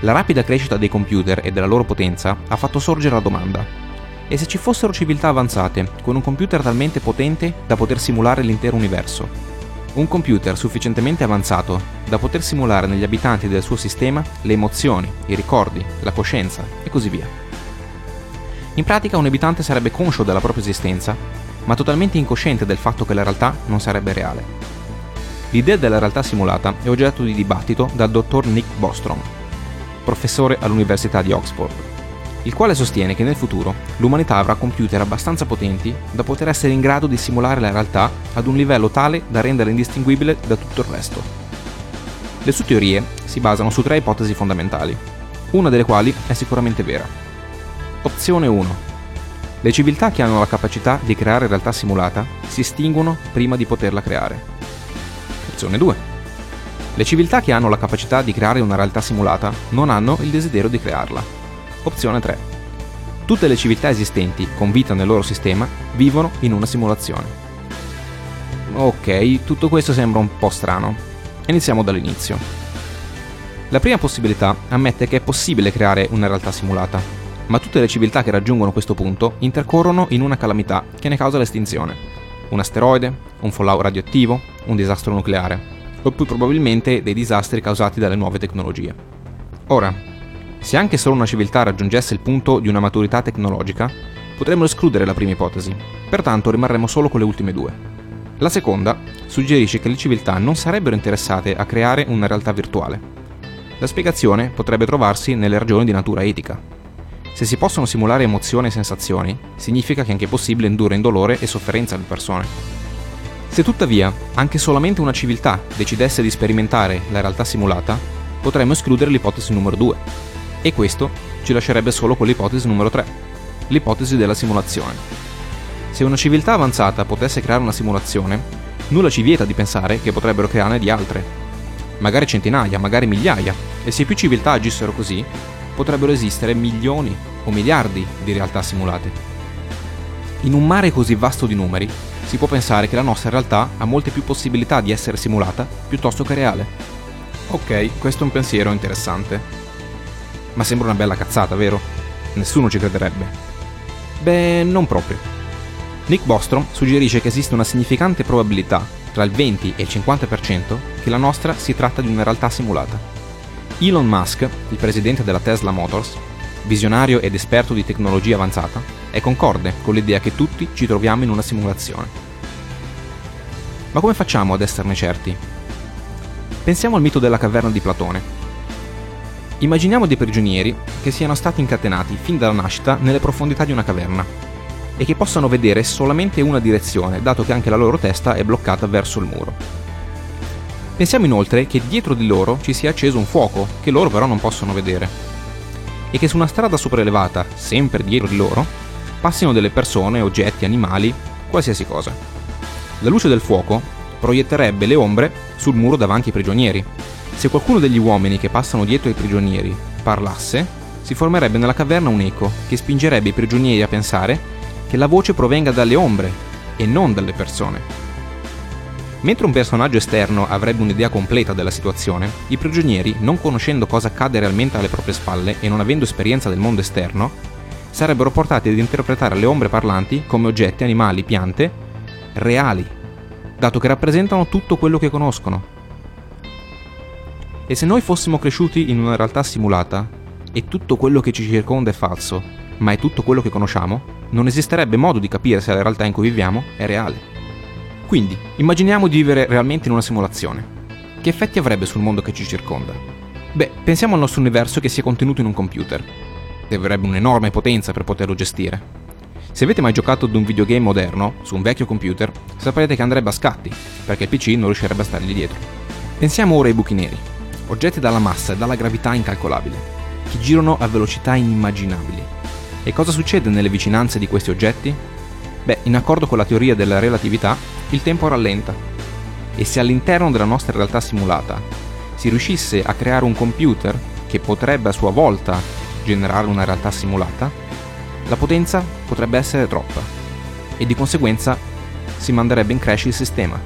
La rapida crescita dei computer e della loro potenza ha fatto sorgere la domanda: e se ci fossero civiltà avanzate con un computer talmente potente da poter simulare l'intero universo? Un computer sufficientemente avanzato da poter simulare negli abitanti del suo sistema le emozioni, i ricordi, la coscienza e così via. In pratica un abitante sarebbe conscio della propria esistenza, ma totalmente incosciente del fatto che la realtà non sarebbe reale. L'idea della realtà simulata è oggetto di dibattito dal dottor Nick Bostrom, professore all'Università di Oxford, il quale sostiene che nel futuro l'umanità avrà computer abbastanza potenti da poter essere in grado di simulare la realtà ad un livello tale da renderla indistinguibile da tutto il resto. Le sue teorie si basano su tre ipotesi fondamentali, una delle quali è sicuramente vera. Opzione 1. Le civiltà che hanno la capacità di creare realtà simulata si estinguono prima di poterla creare. Opzione 2. Le civiltà che hanno la capacità di creare una realtà simulata non hanno il desiderio di crearla. Opzione 3. Tutte le civiltà esistenti con vita nel loro sistema vivono in una simulazione. Ok, tutto questo sembra un po' strano. Iniziamo dall'inizio. La prima possibilità ammette che è possibile creare una realtà simulata, ma tutte le civiltà che raggiungono questo punto intercorrono in una calamità che ne causa l'estinzione. Un asteroide, un fallout radioattivo, un disastro nucleare, o più probabilmente dei disastri causati dalle nuove tecnologie. Ora, se anche solo una civiltà raggiungesse il punto di una maturità tecnologica, potremmo escludere la prima ipotesi, pertanto rimarremo solo con le ultime due. La seconda suggerisce che le civiltà non sarebbero interessate a creare una realtà virtuale. La spiegazione potrebbe trovarsi nelle ragioni di natura etica. Se si possono simulare emozioni e sensazioni, significa che è anche possibile indurre in dolore e sofferenza le persone. Se tuttavia anche solamente una civiltà decidesse di sperimentare la realtà simulata, potremmo escludere l'ipotesi numero 2. E questo ci lascerebbe solo con l'ipotesi numero 3, l'ipotesi della simulazione. Se una civiltà avanzata potesse creare una simulazione, nulla ci vieta di pensare che potrebbero crearne di altre. Magari centinaia, magari migliaia, e se più civiltà agissero così, potrebbero esistere milioni o miliardi di realtà simulate. In un mare così vasto di numeri, si può pensare che la nostra realtà ha molte più possibilità di essere simulata piuttosto che reale. Ok, questo è un pensiero interessante. Ma sembra una bella cazzata, vero? Nessuno ci crederebbe. Beh, non proprio. Nick Bostrom suggerisce che esiste una significante probabilità, tra il 20 e il 50%, che la nostra si tratta di una realtà simulata. Elon Musk, il presidente della Tesla Motors, visionario ed esperto di tecnologia avanzata, è concorde con l'idea che tutti ci troviamo in una simulazione. Ma come facciamo ad esserne certi? Pensiamo al mito della caverna di Platone. Immaginiamo dei prigionieri che siano stati incatenati fin dalla nascita nelle profondità di una caverna e che possano vedere solamente una direzione, dato che anche la loro testa è bloccata verso il muro. Pensiamo inoltre che dietro di loro ci sia acceso un fuoco, che loro però non possono vedere, e che su una strada sopraelevata, sempre dietro di loro, passino delle persone, oggetti, animali, qualsiasi cosa. La luce del fuoco proietterebbe le ombre sul muro davanti ai prigionieri. Se qualcuno degli uomini che passano dietro ai prigionieri parlasse, si formerebbe nella caverna un eco che spingerebbe i prigionieri a pensare che la voce provenga dalle ombre e non dalle persone. Mentre un personaggio esterno avrebbe un'idea completa della situazione, i prigionieri, non conoscendo cosa accade realmente alle proprie spalle e non avendo esperienza del mondo esterno, sarebbero portati ad interpretare le ombre parlanti come oggetti, animali, piante reali, dato che rappresentano tutto quello che conoscono. E se noi fossimo cresciuti in una realtà simulata e tutto quello che ci circonda è falso, ma è tutto quello che conosciamo, non esisterebbe modo di capire se la realtà in cui viviamo è reale. Quindi, immaginiamo di vivere realmente in una simulazione. Che effetti avrebbe sul mondo che ci circonda? Beh, pensiamo al nostro universo che sia contenuto in un computer, che avrebbe un'enorme potenza per poterlo gestire. Se avete mai giocato ad un videogame moderno, su un vecchio computer, saprete che andrebbe a scatti, perché il PC non riuscirebbe a stargli dietro. Pensiamo ora ai buchi neri, oggetti dalla massa e dalla gravità incalcolabile, che girano a velocità inimmaginabili e cosa succede nelle vicinanze di questi oggetti? Beh, in accordo con la teoria della relatività, il tempo rallenta. E se all'interno della nostra realtà simulata si riuscisse a creare un computer che potrebbe a sua volta generare una realtà simulata, la potenza potrebbe essere troppa. e di conseguenza si manderebbe in crash il sistema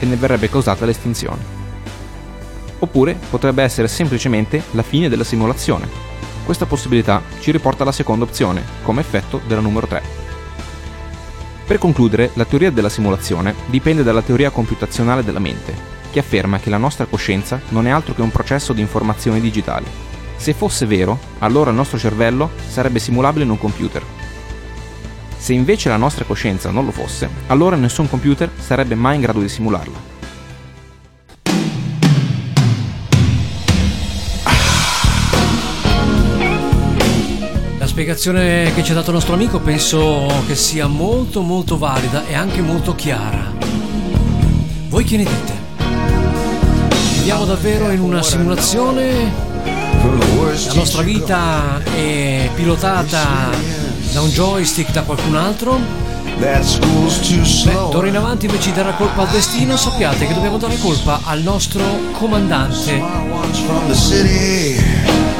e ne verrebbe causata l'estinzione. Oppure potrebbe essere semplicemente la fine della simulazione. Questa possibilità ci riporta alla seconda opzione, come effetto della numero 3. Per concludere, la teoria della simulazione dipende dalla teoria computazionale della mente, che afferma che la nostra coscienza non è altro che un processo di informazioni digitali. Se fosse vero, allora il nostro cervello sarebbe simulabile in un computer. Se invece la nostra coscienza non lo fosse, allora nessun computer sarebbe mai in grado di simularla. Spiegazione che ci ha dato il nostro amico penso che sia molto molto valida e anche molto chiara. Voi che ne dite? Viviamo davvero in una simulazione? La nostra vita è pilotata da un joystick da qualcun altro? Beh, d'ora in avanti invece di dare la colpa al destino. Sappiate che dobbiamo dare colpa al nostro comandante.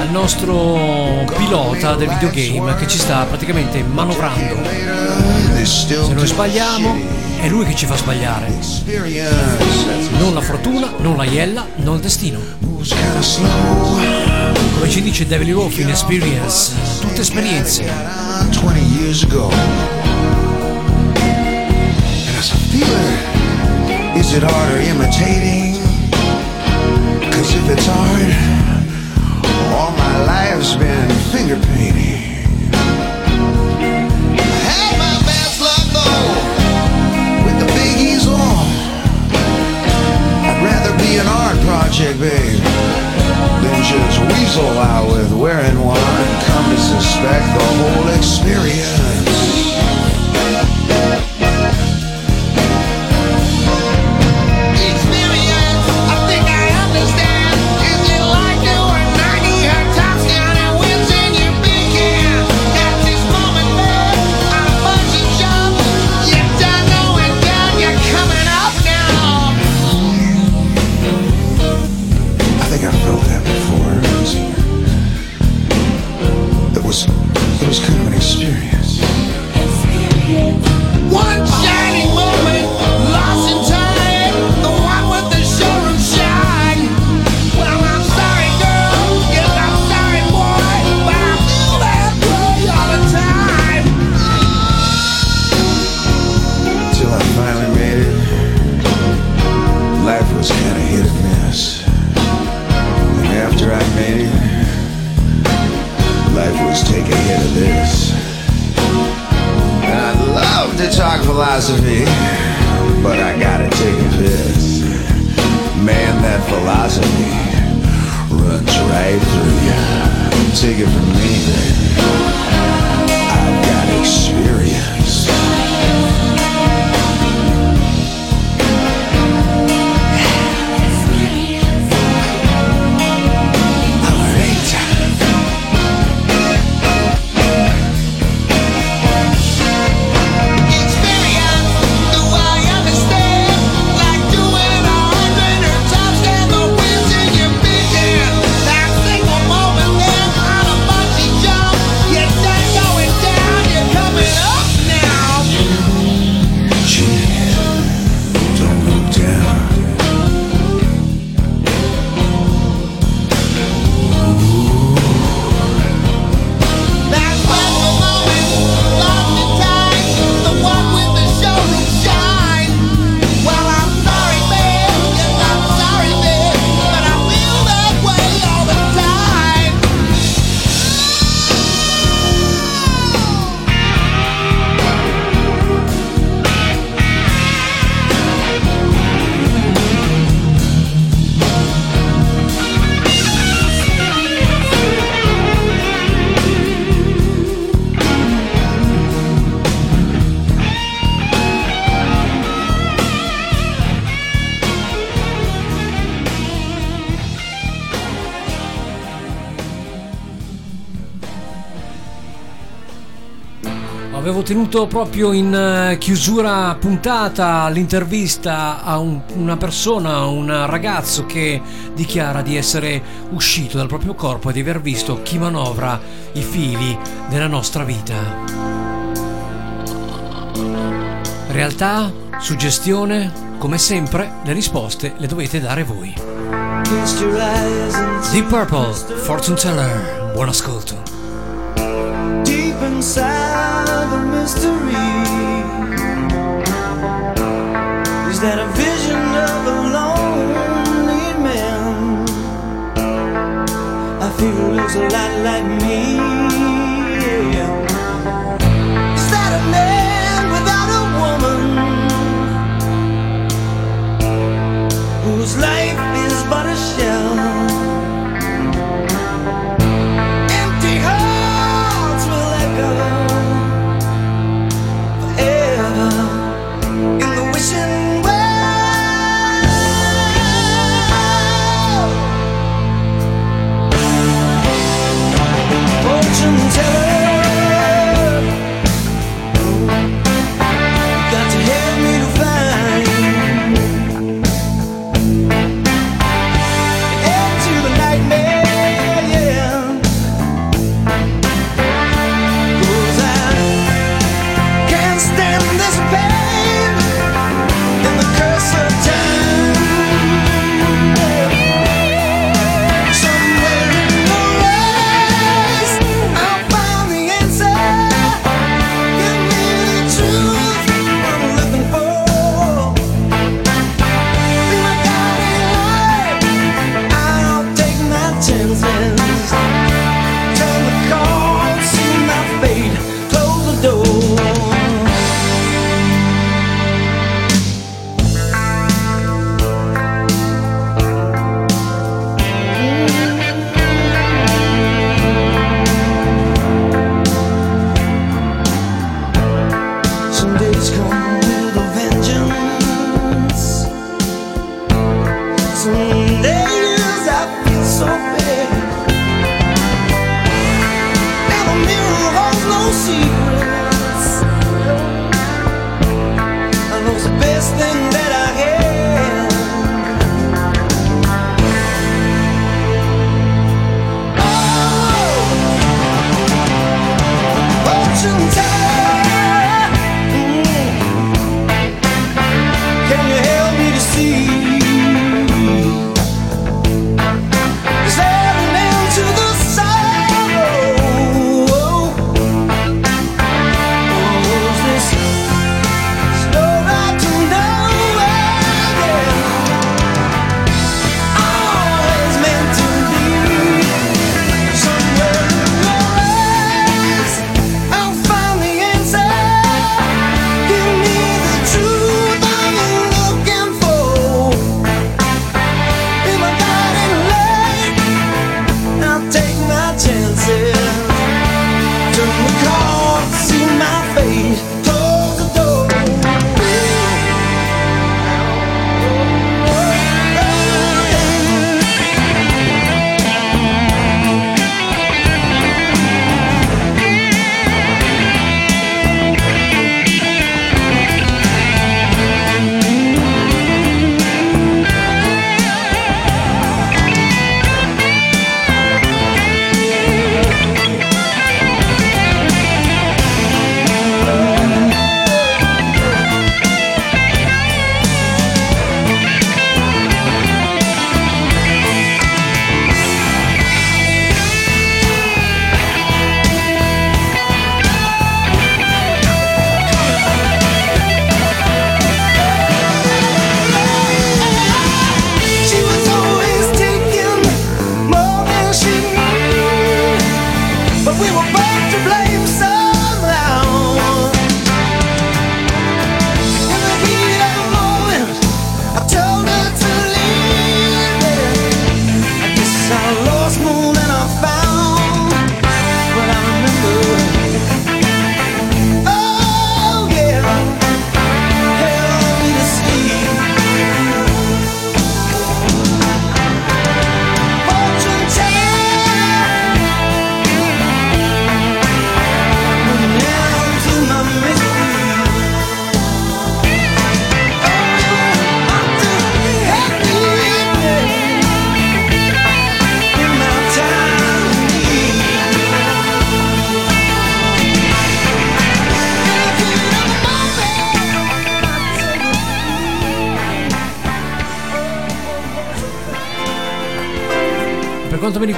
Al nostro pilota del videogame che ci sta praticamente manovrando. Se noi sbagliamo è lui che ci fa sbagliare. Non la fortuna, non la iella, non il destino. Come ci dice David Wolf in Experience tutte esperienze But is it art or imitating? Cause if it's hard, all my life's been finger painting. an art project, babe. than just weasel out with where and. Come to suspect the whole experience. Love to talk philosophy, but I gotta take a piss. Man, that philosophy runs right through you. Take it from me, baby. I've got experience. tenuto proprio in eh, chiusura puntata l'intervista a un, una persona, un ragazzo che dichiara di essere uscito dal proprio corpo e di aver visto chi manovra i fili della nostra vita. Realtà, suggestione, come sempre le risposte le dovete dare voi. Deep Purple, Fortune Teller, buon ascolto. inside the is that a vision of a lonely man I feel looks a lot like me.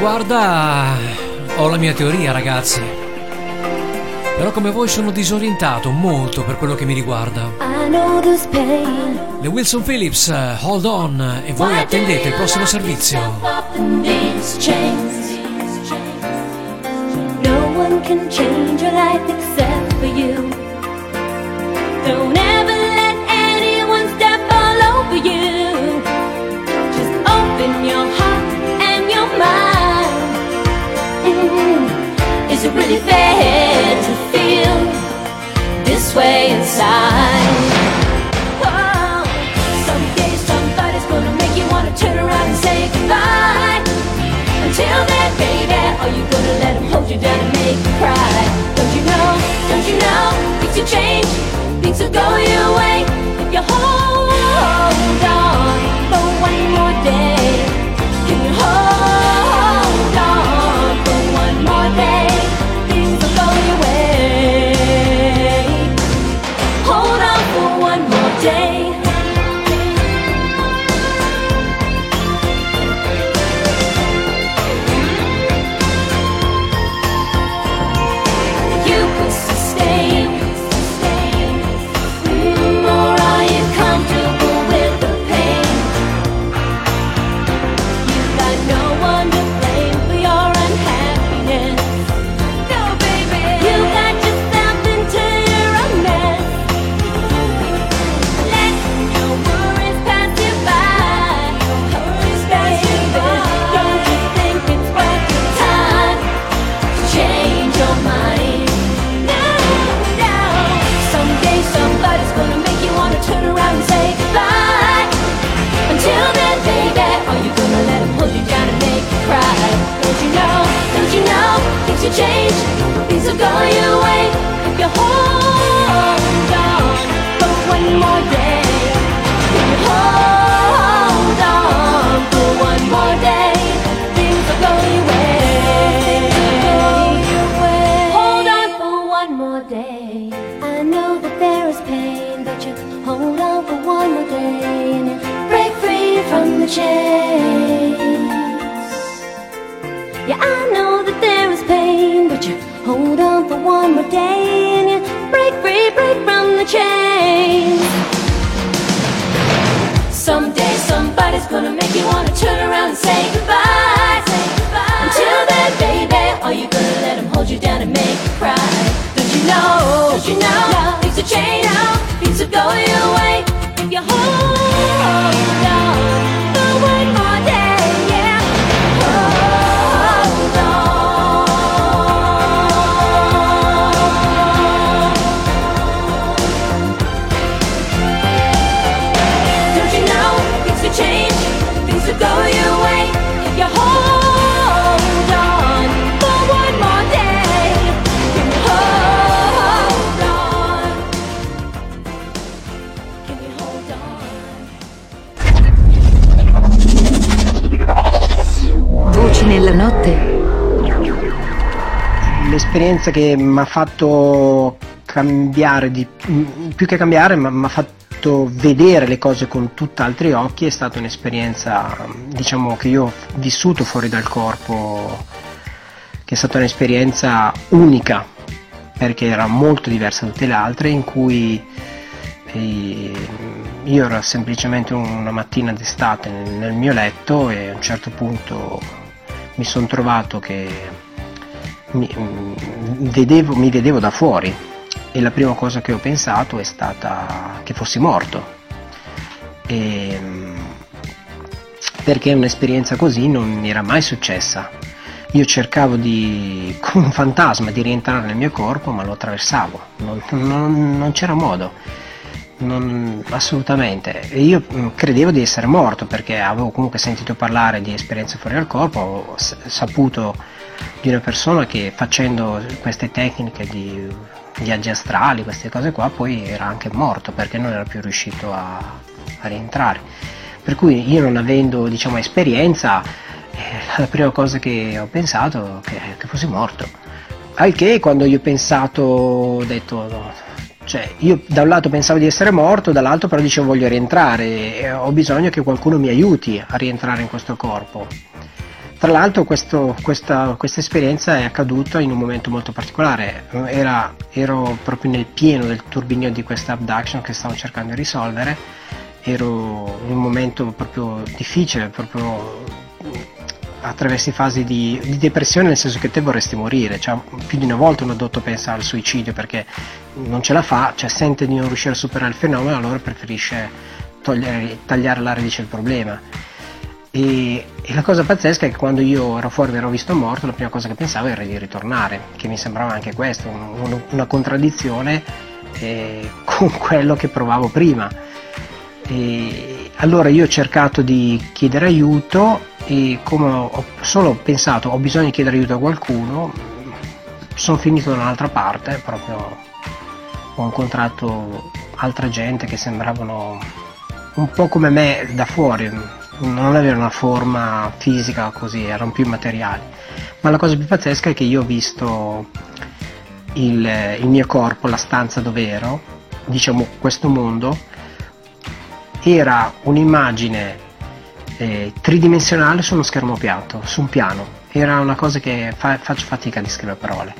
Riguarda, ho la mia teoria, ragazzi. Però come voi sono disorientato molto per quello che mi riguarda. Le Wilson Phillips, hold on, e voi attendete il prossimo servizio. No one can change your life except for you. Don't really fair to feel this way inside? Oh, somebody's gonna make you wanna turn around and say goodbye. Until then, baby, are you gonna hold you down and make you cry? Don't you know, don't you know, things will change, things will go your way if you hold on L'esperienza che mi ha fatto cambiare, di, più che cambiare, mi ha fatto vedere le cose con tutt'altri occhi, è stata un'esperienza diciamo, che io ho vissuto fuori dal corpo, che è stata un'esperienza unica, perché era molto diversa da tutte le altre, in cui eh, io ero semplicemente una mattina d'estate nel mio letto e a un certo punto mi sono trovato che mi, vedevo, mi vedevo da fuori e la prima cosa che ho pensato è stata che fossi morto. E, mm, perché un'esperienza così non mi era mai successa. Io cercavo di, come un fantasma, di rientrare nel mio corpo, ma lo attraversavo, non, non- non c'era modo. Non- assolutamente. Io mm, credevo di essere morto perché avevo comunque sentito parlare di esperienze fuori dal corpo, ho saputo di una persona che facendo queste tecniche di viaggi astrali, queste cose qua, poi era anche morto perché non era più riuscito a, a rientrare. Per cui io non avendo diciamo, esperienza, eh, la prima cosa che ho pensato è che, che fossi morto. Al che quando io ho pensato, ho detto, no, cioè io da un lato pensavo di essere morto, dall'altro però dicevo voglio rientrare ho bisogno che qualcuno mi aiuti a rientrare in questo corpo. Tra l'altro questo- questa, questa esperienza è accaduta in un momento molto particolare, Era- ero proprio nel pieno del turbinio di questa abduction che stavo cercando di risolvere, ero in un momento proprio difficile, proprio attraversi fasi di, di depressione nel senso che te vorresti morire, cioè, più di una volta uno dotto pensa al suicidio perché non ce la fa, cioè sente di non riuscire a superare il fenomeno, allora preferisce togliere- tagliare la radice del problema. E, e la cosa pazzesca è che quando io ero fuori e ero visto morto, la prima cosa che pensavo era di ritornare, che mi sembrava anche questo, un- un- una contraddizione eh, con quello che provavo prima. E allora io ho cercato di chiedere aiuto e come ho solo pensato ho bisogno di chiedere aiuto a qualcuno, sono finito da un'altra parte, proprio ho incontrato altra gente che sembravano un po' come me da fuori, non avevano una forma fisica così, erano più immateriali. Ma la cosa più pazzesca è che io ho visto il, il mio corpo, la stanza dove ero, diciamo questo mondo, era un'immagine eh, tridimensionale su uno schermo piatto, su un piano. Era una cosa che fa- faccio fatica a descrivere parole.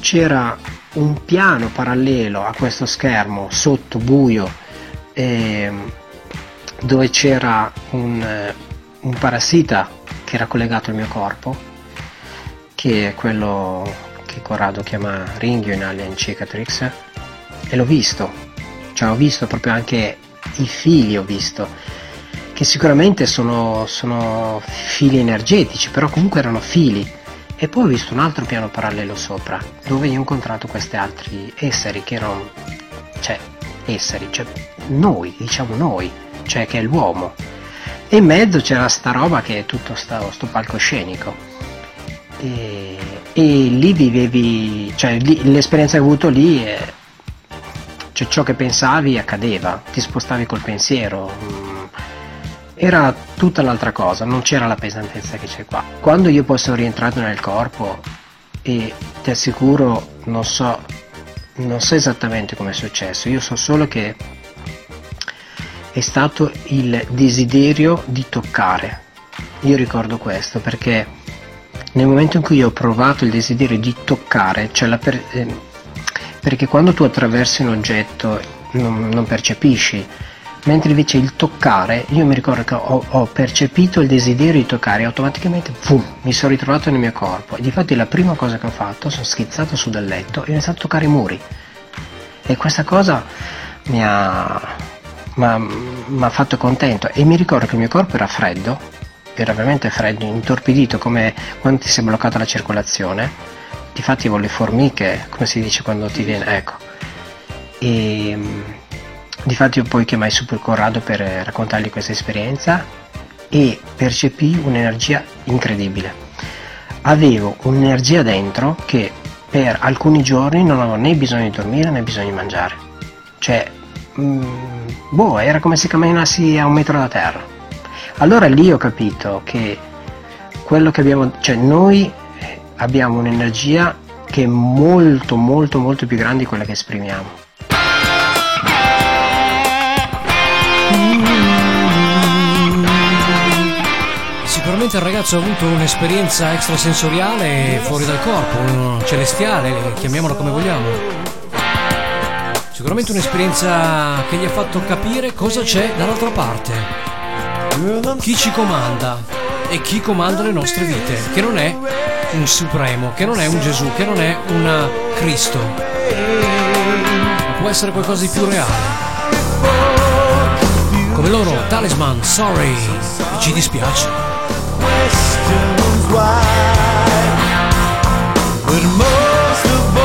C'era un piano parallelo a questo schermo, sotto buio, ehm, dove c'era un, eh, un parassita che era collegato al mio corpo, che è quello che Corrado chiama Ringio in Alien Cicatrix, e l'ho visto, cioè ho visto proprio anche i fili, ho visto, che sicuramente sono, sono fili energetici, però comunque erano fili. E poi ho visto un altro piano parallelo sopra, dove io ho incontrato questi altri esseri che erano, cioè, esseri, cioè noi, diciamo noi, cioè che è l'uomo. E in mezzo c'era sta roba che è tutto sta- sto palcoscenico. E, e lì vivevi, cioè lì- l'esperienza che ho avuto lì è, cioè ciò che pensavi accadeva, ti spostavi col pensiero, mm, era tutta l'altra cosa, non c'era la pesantezza che c'è qua. Quando io poi sono rientrato nel corpo e ti assicuro non so, non so esattamente come è successo, io so solo che è stato il desiderio di toccare. Io ricordo questo perché nel momento in cui ho provato il desiderio di toccare, cioè per- ehm, perché quando tu attraversi un oggetto non, non percepisci, mentre invece il toccare, io mi ricordo che ho, ho percepito il desiderio di toccare e automaticamente pum, mi sono ritrovato nel mio corpo e difatti la prima cosa che ho fatto, sono schizzato su dal letto e ho iniziato a toccare i muri e questa cosa mi ha, m'ha- m'ha fatto contento e mi ricordo che il mio corpo era freddo, era veramente freddo, intorpidito come quando ti si è bloccata la circolazione, difatti avevo le formiche, come si dice quando ti viene, ecco. E difatti io poi chiamai Super Corrado per raccontargli questa esperienza e percepii un'energia incredibile. Avevo un'energia dentro che per alcuni giorni non avevo né bisogno di dormire né bisogno di mangiare. Cioè, mm, boh, era come se camminassi a un metro da terra. Allora lì ho capito che quello che abbiamo, cioè noi eh, abbiamo un'energia che è molto molto molto più grande di quella che esprimiamo. Sicuramente il ragazzo ha avuto un'esperienza extrasensoriale fuori dal corpo, celestiale, chiamiamola come vogliamo. Sicuramente un'esperienza che gli ha fatto capire cosa c'è dall'altra parte. Chi ci comanda e chi comanda le nostre vite, che non è un supremo, che non è un Gesù, che non è un Cristo. Ma può essere qualcosa di più reale. Come loro, Talisman, Sorry, ci dispiace. questions why. But most of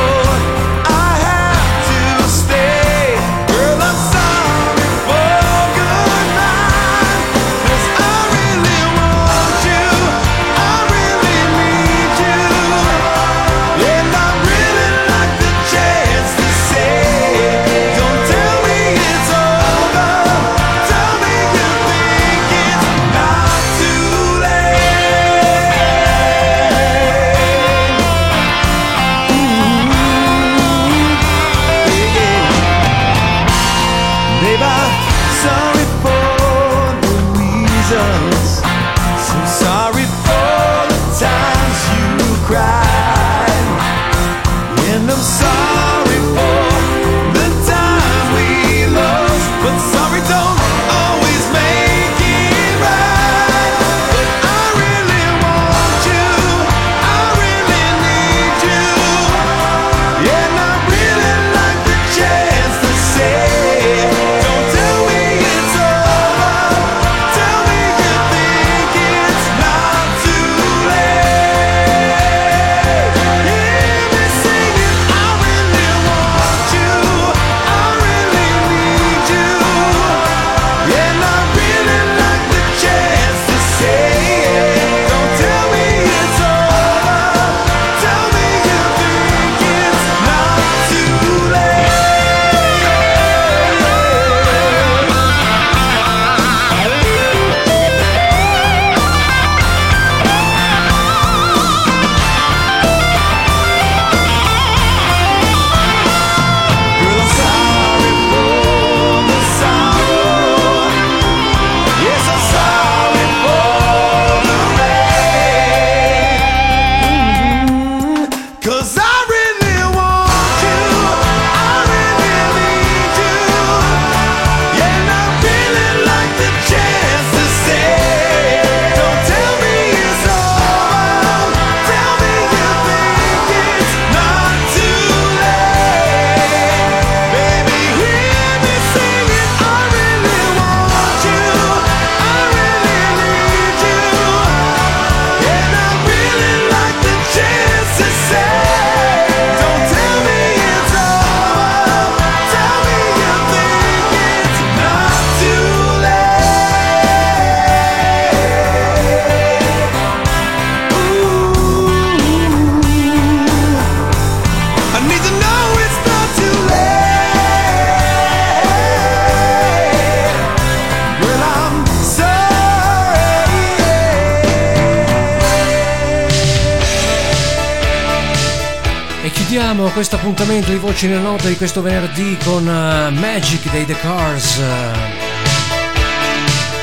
Voci nella Notte di questo venerdì con eh, Magic dei The Cars.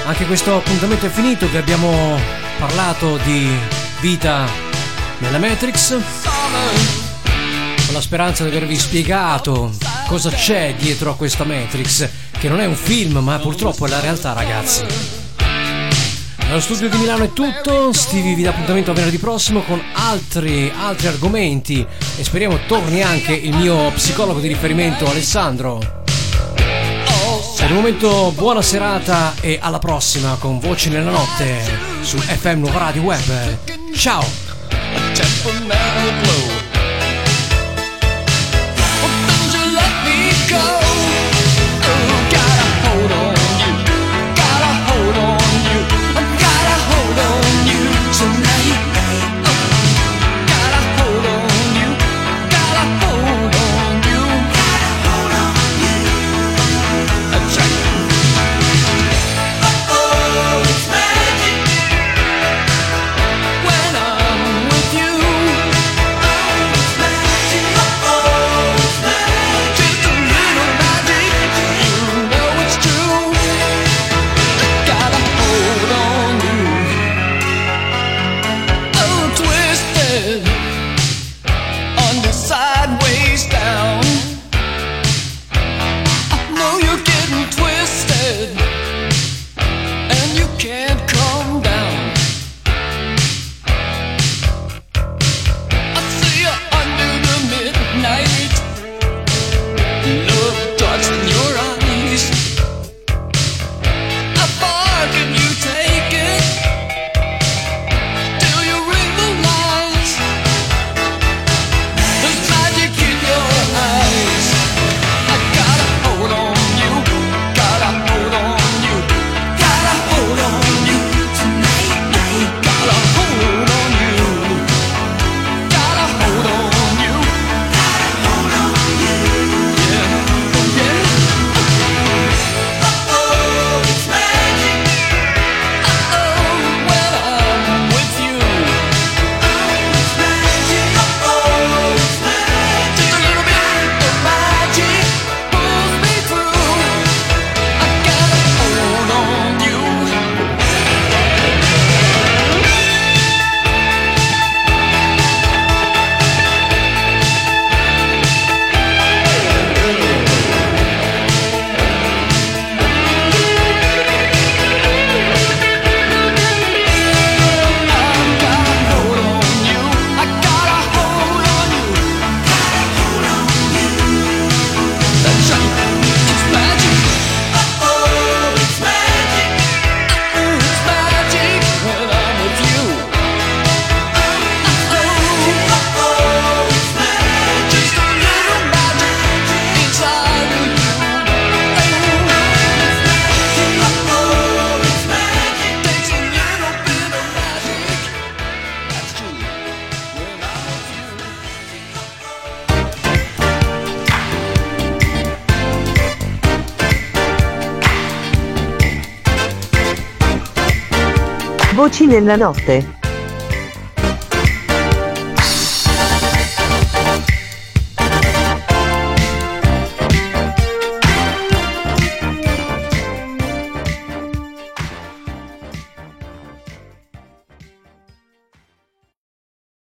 Anche questo appuntamento è finito, vi abbiamo parlato di vita nella Matrix. Con la speranza di avervi spiegato cosa c'è dietro a questa Matrix, che non è un film, ma purtroppo è la realtà, ragazzi. Dallo studio di Milano è tutto, Stevie vi dà appuntamento a venerdì prossimo con altri, altri argomenti e speriamo torni anche il mio psicologo di riferimento Alessandro. Per il momento buona serata e alla prossima con Voci nella Notte su FM Nuova Radio Web. Ciao! Nella notte.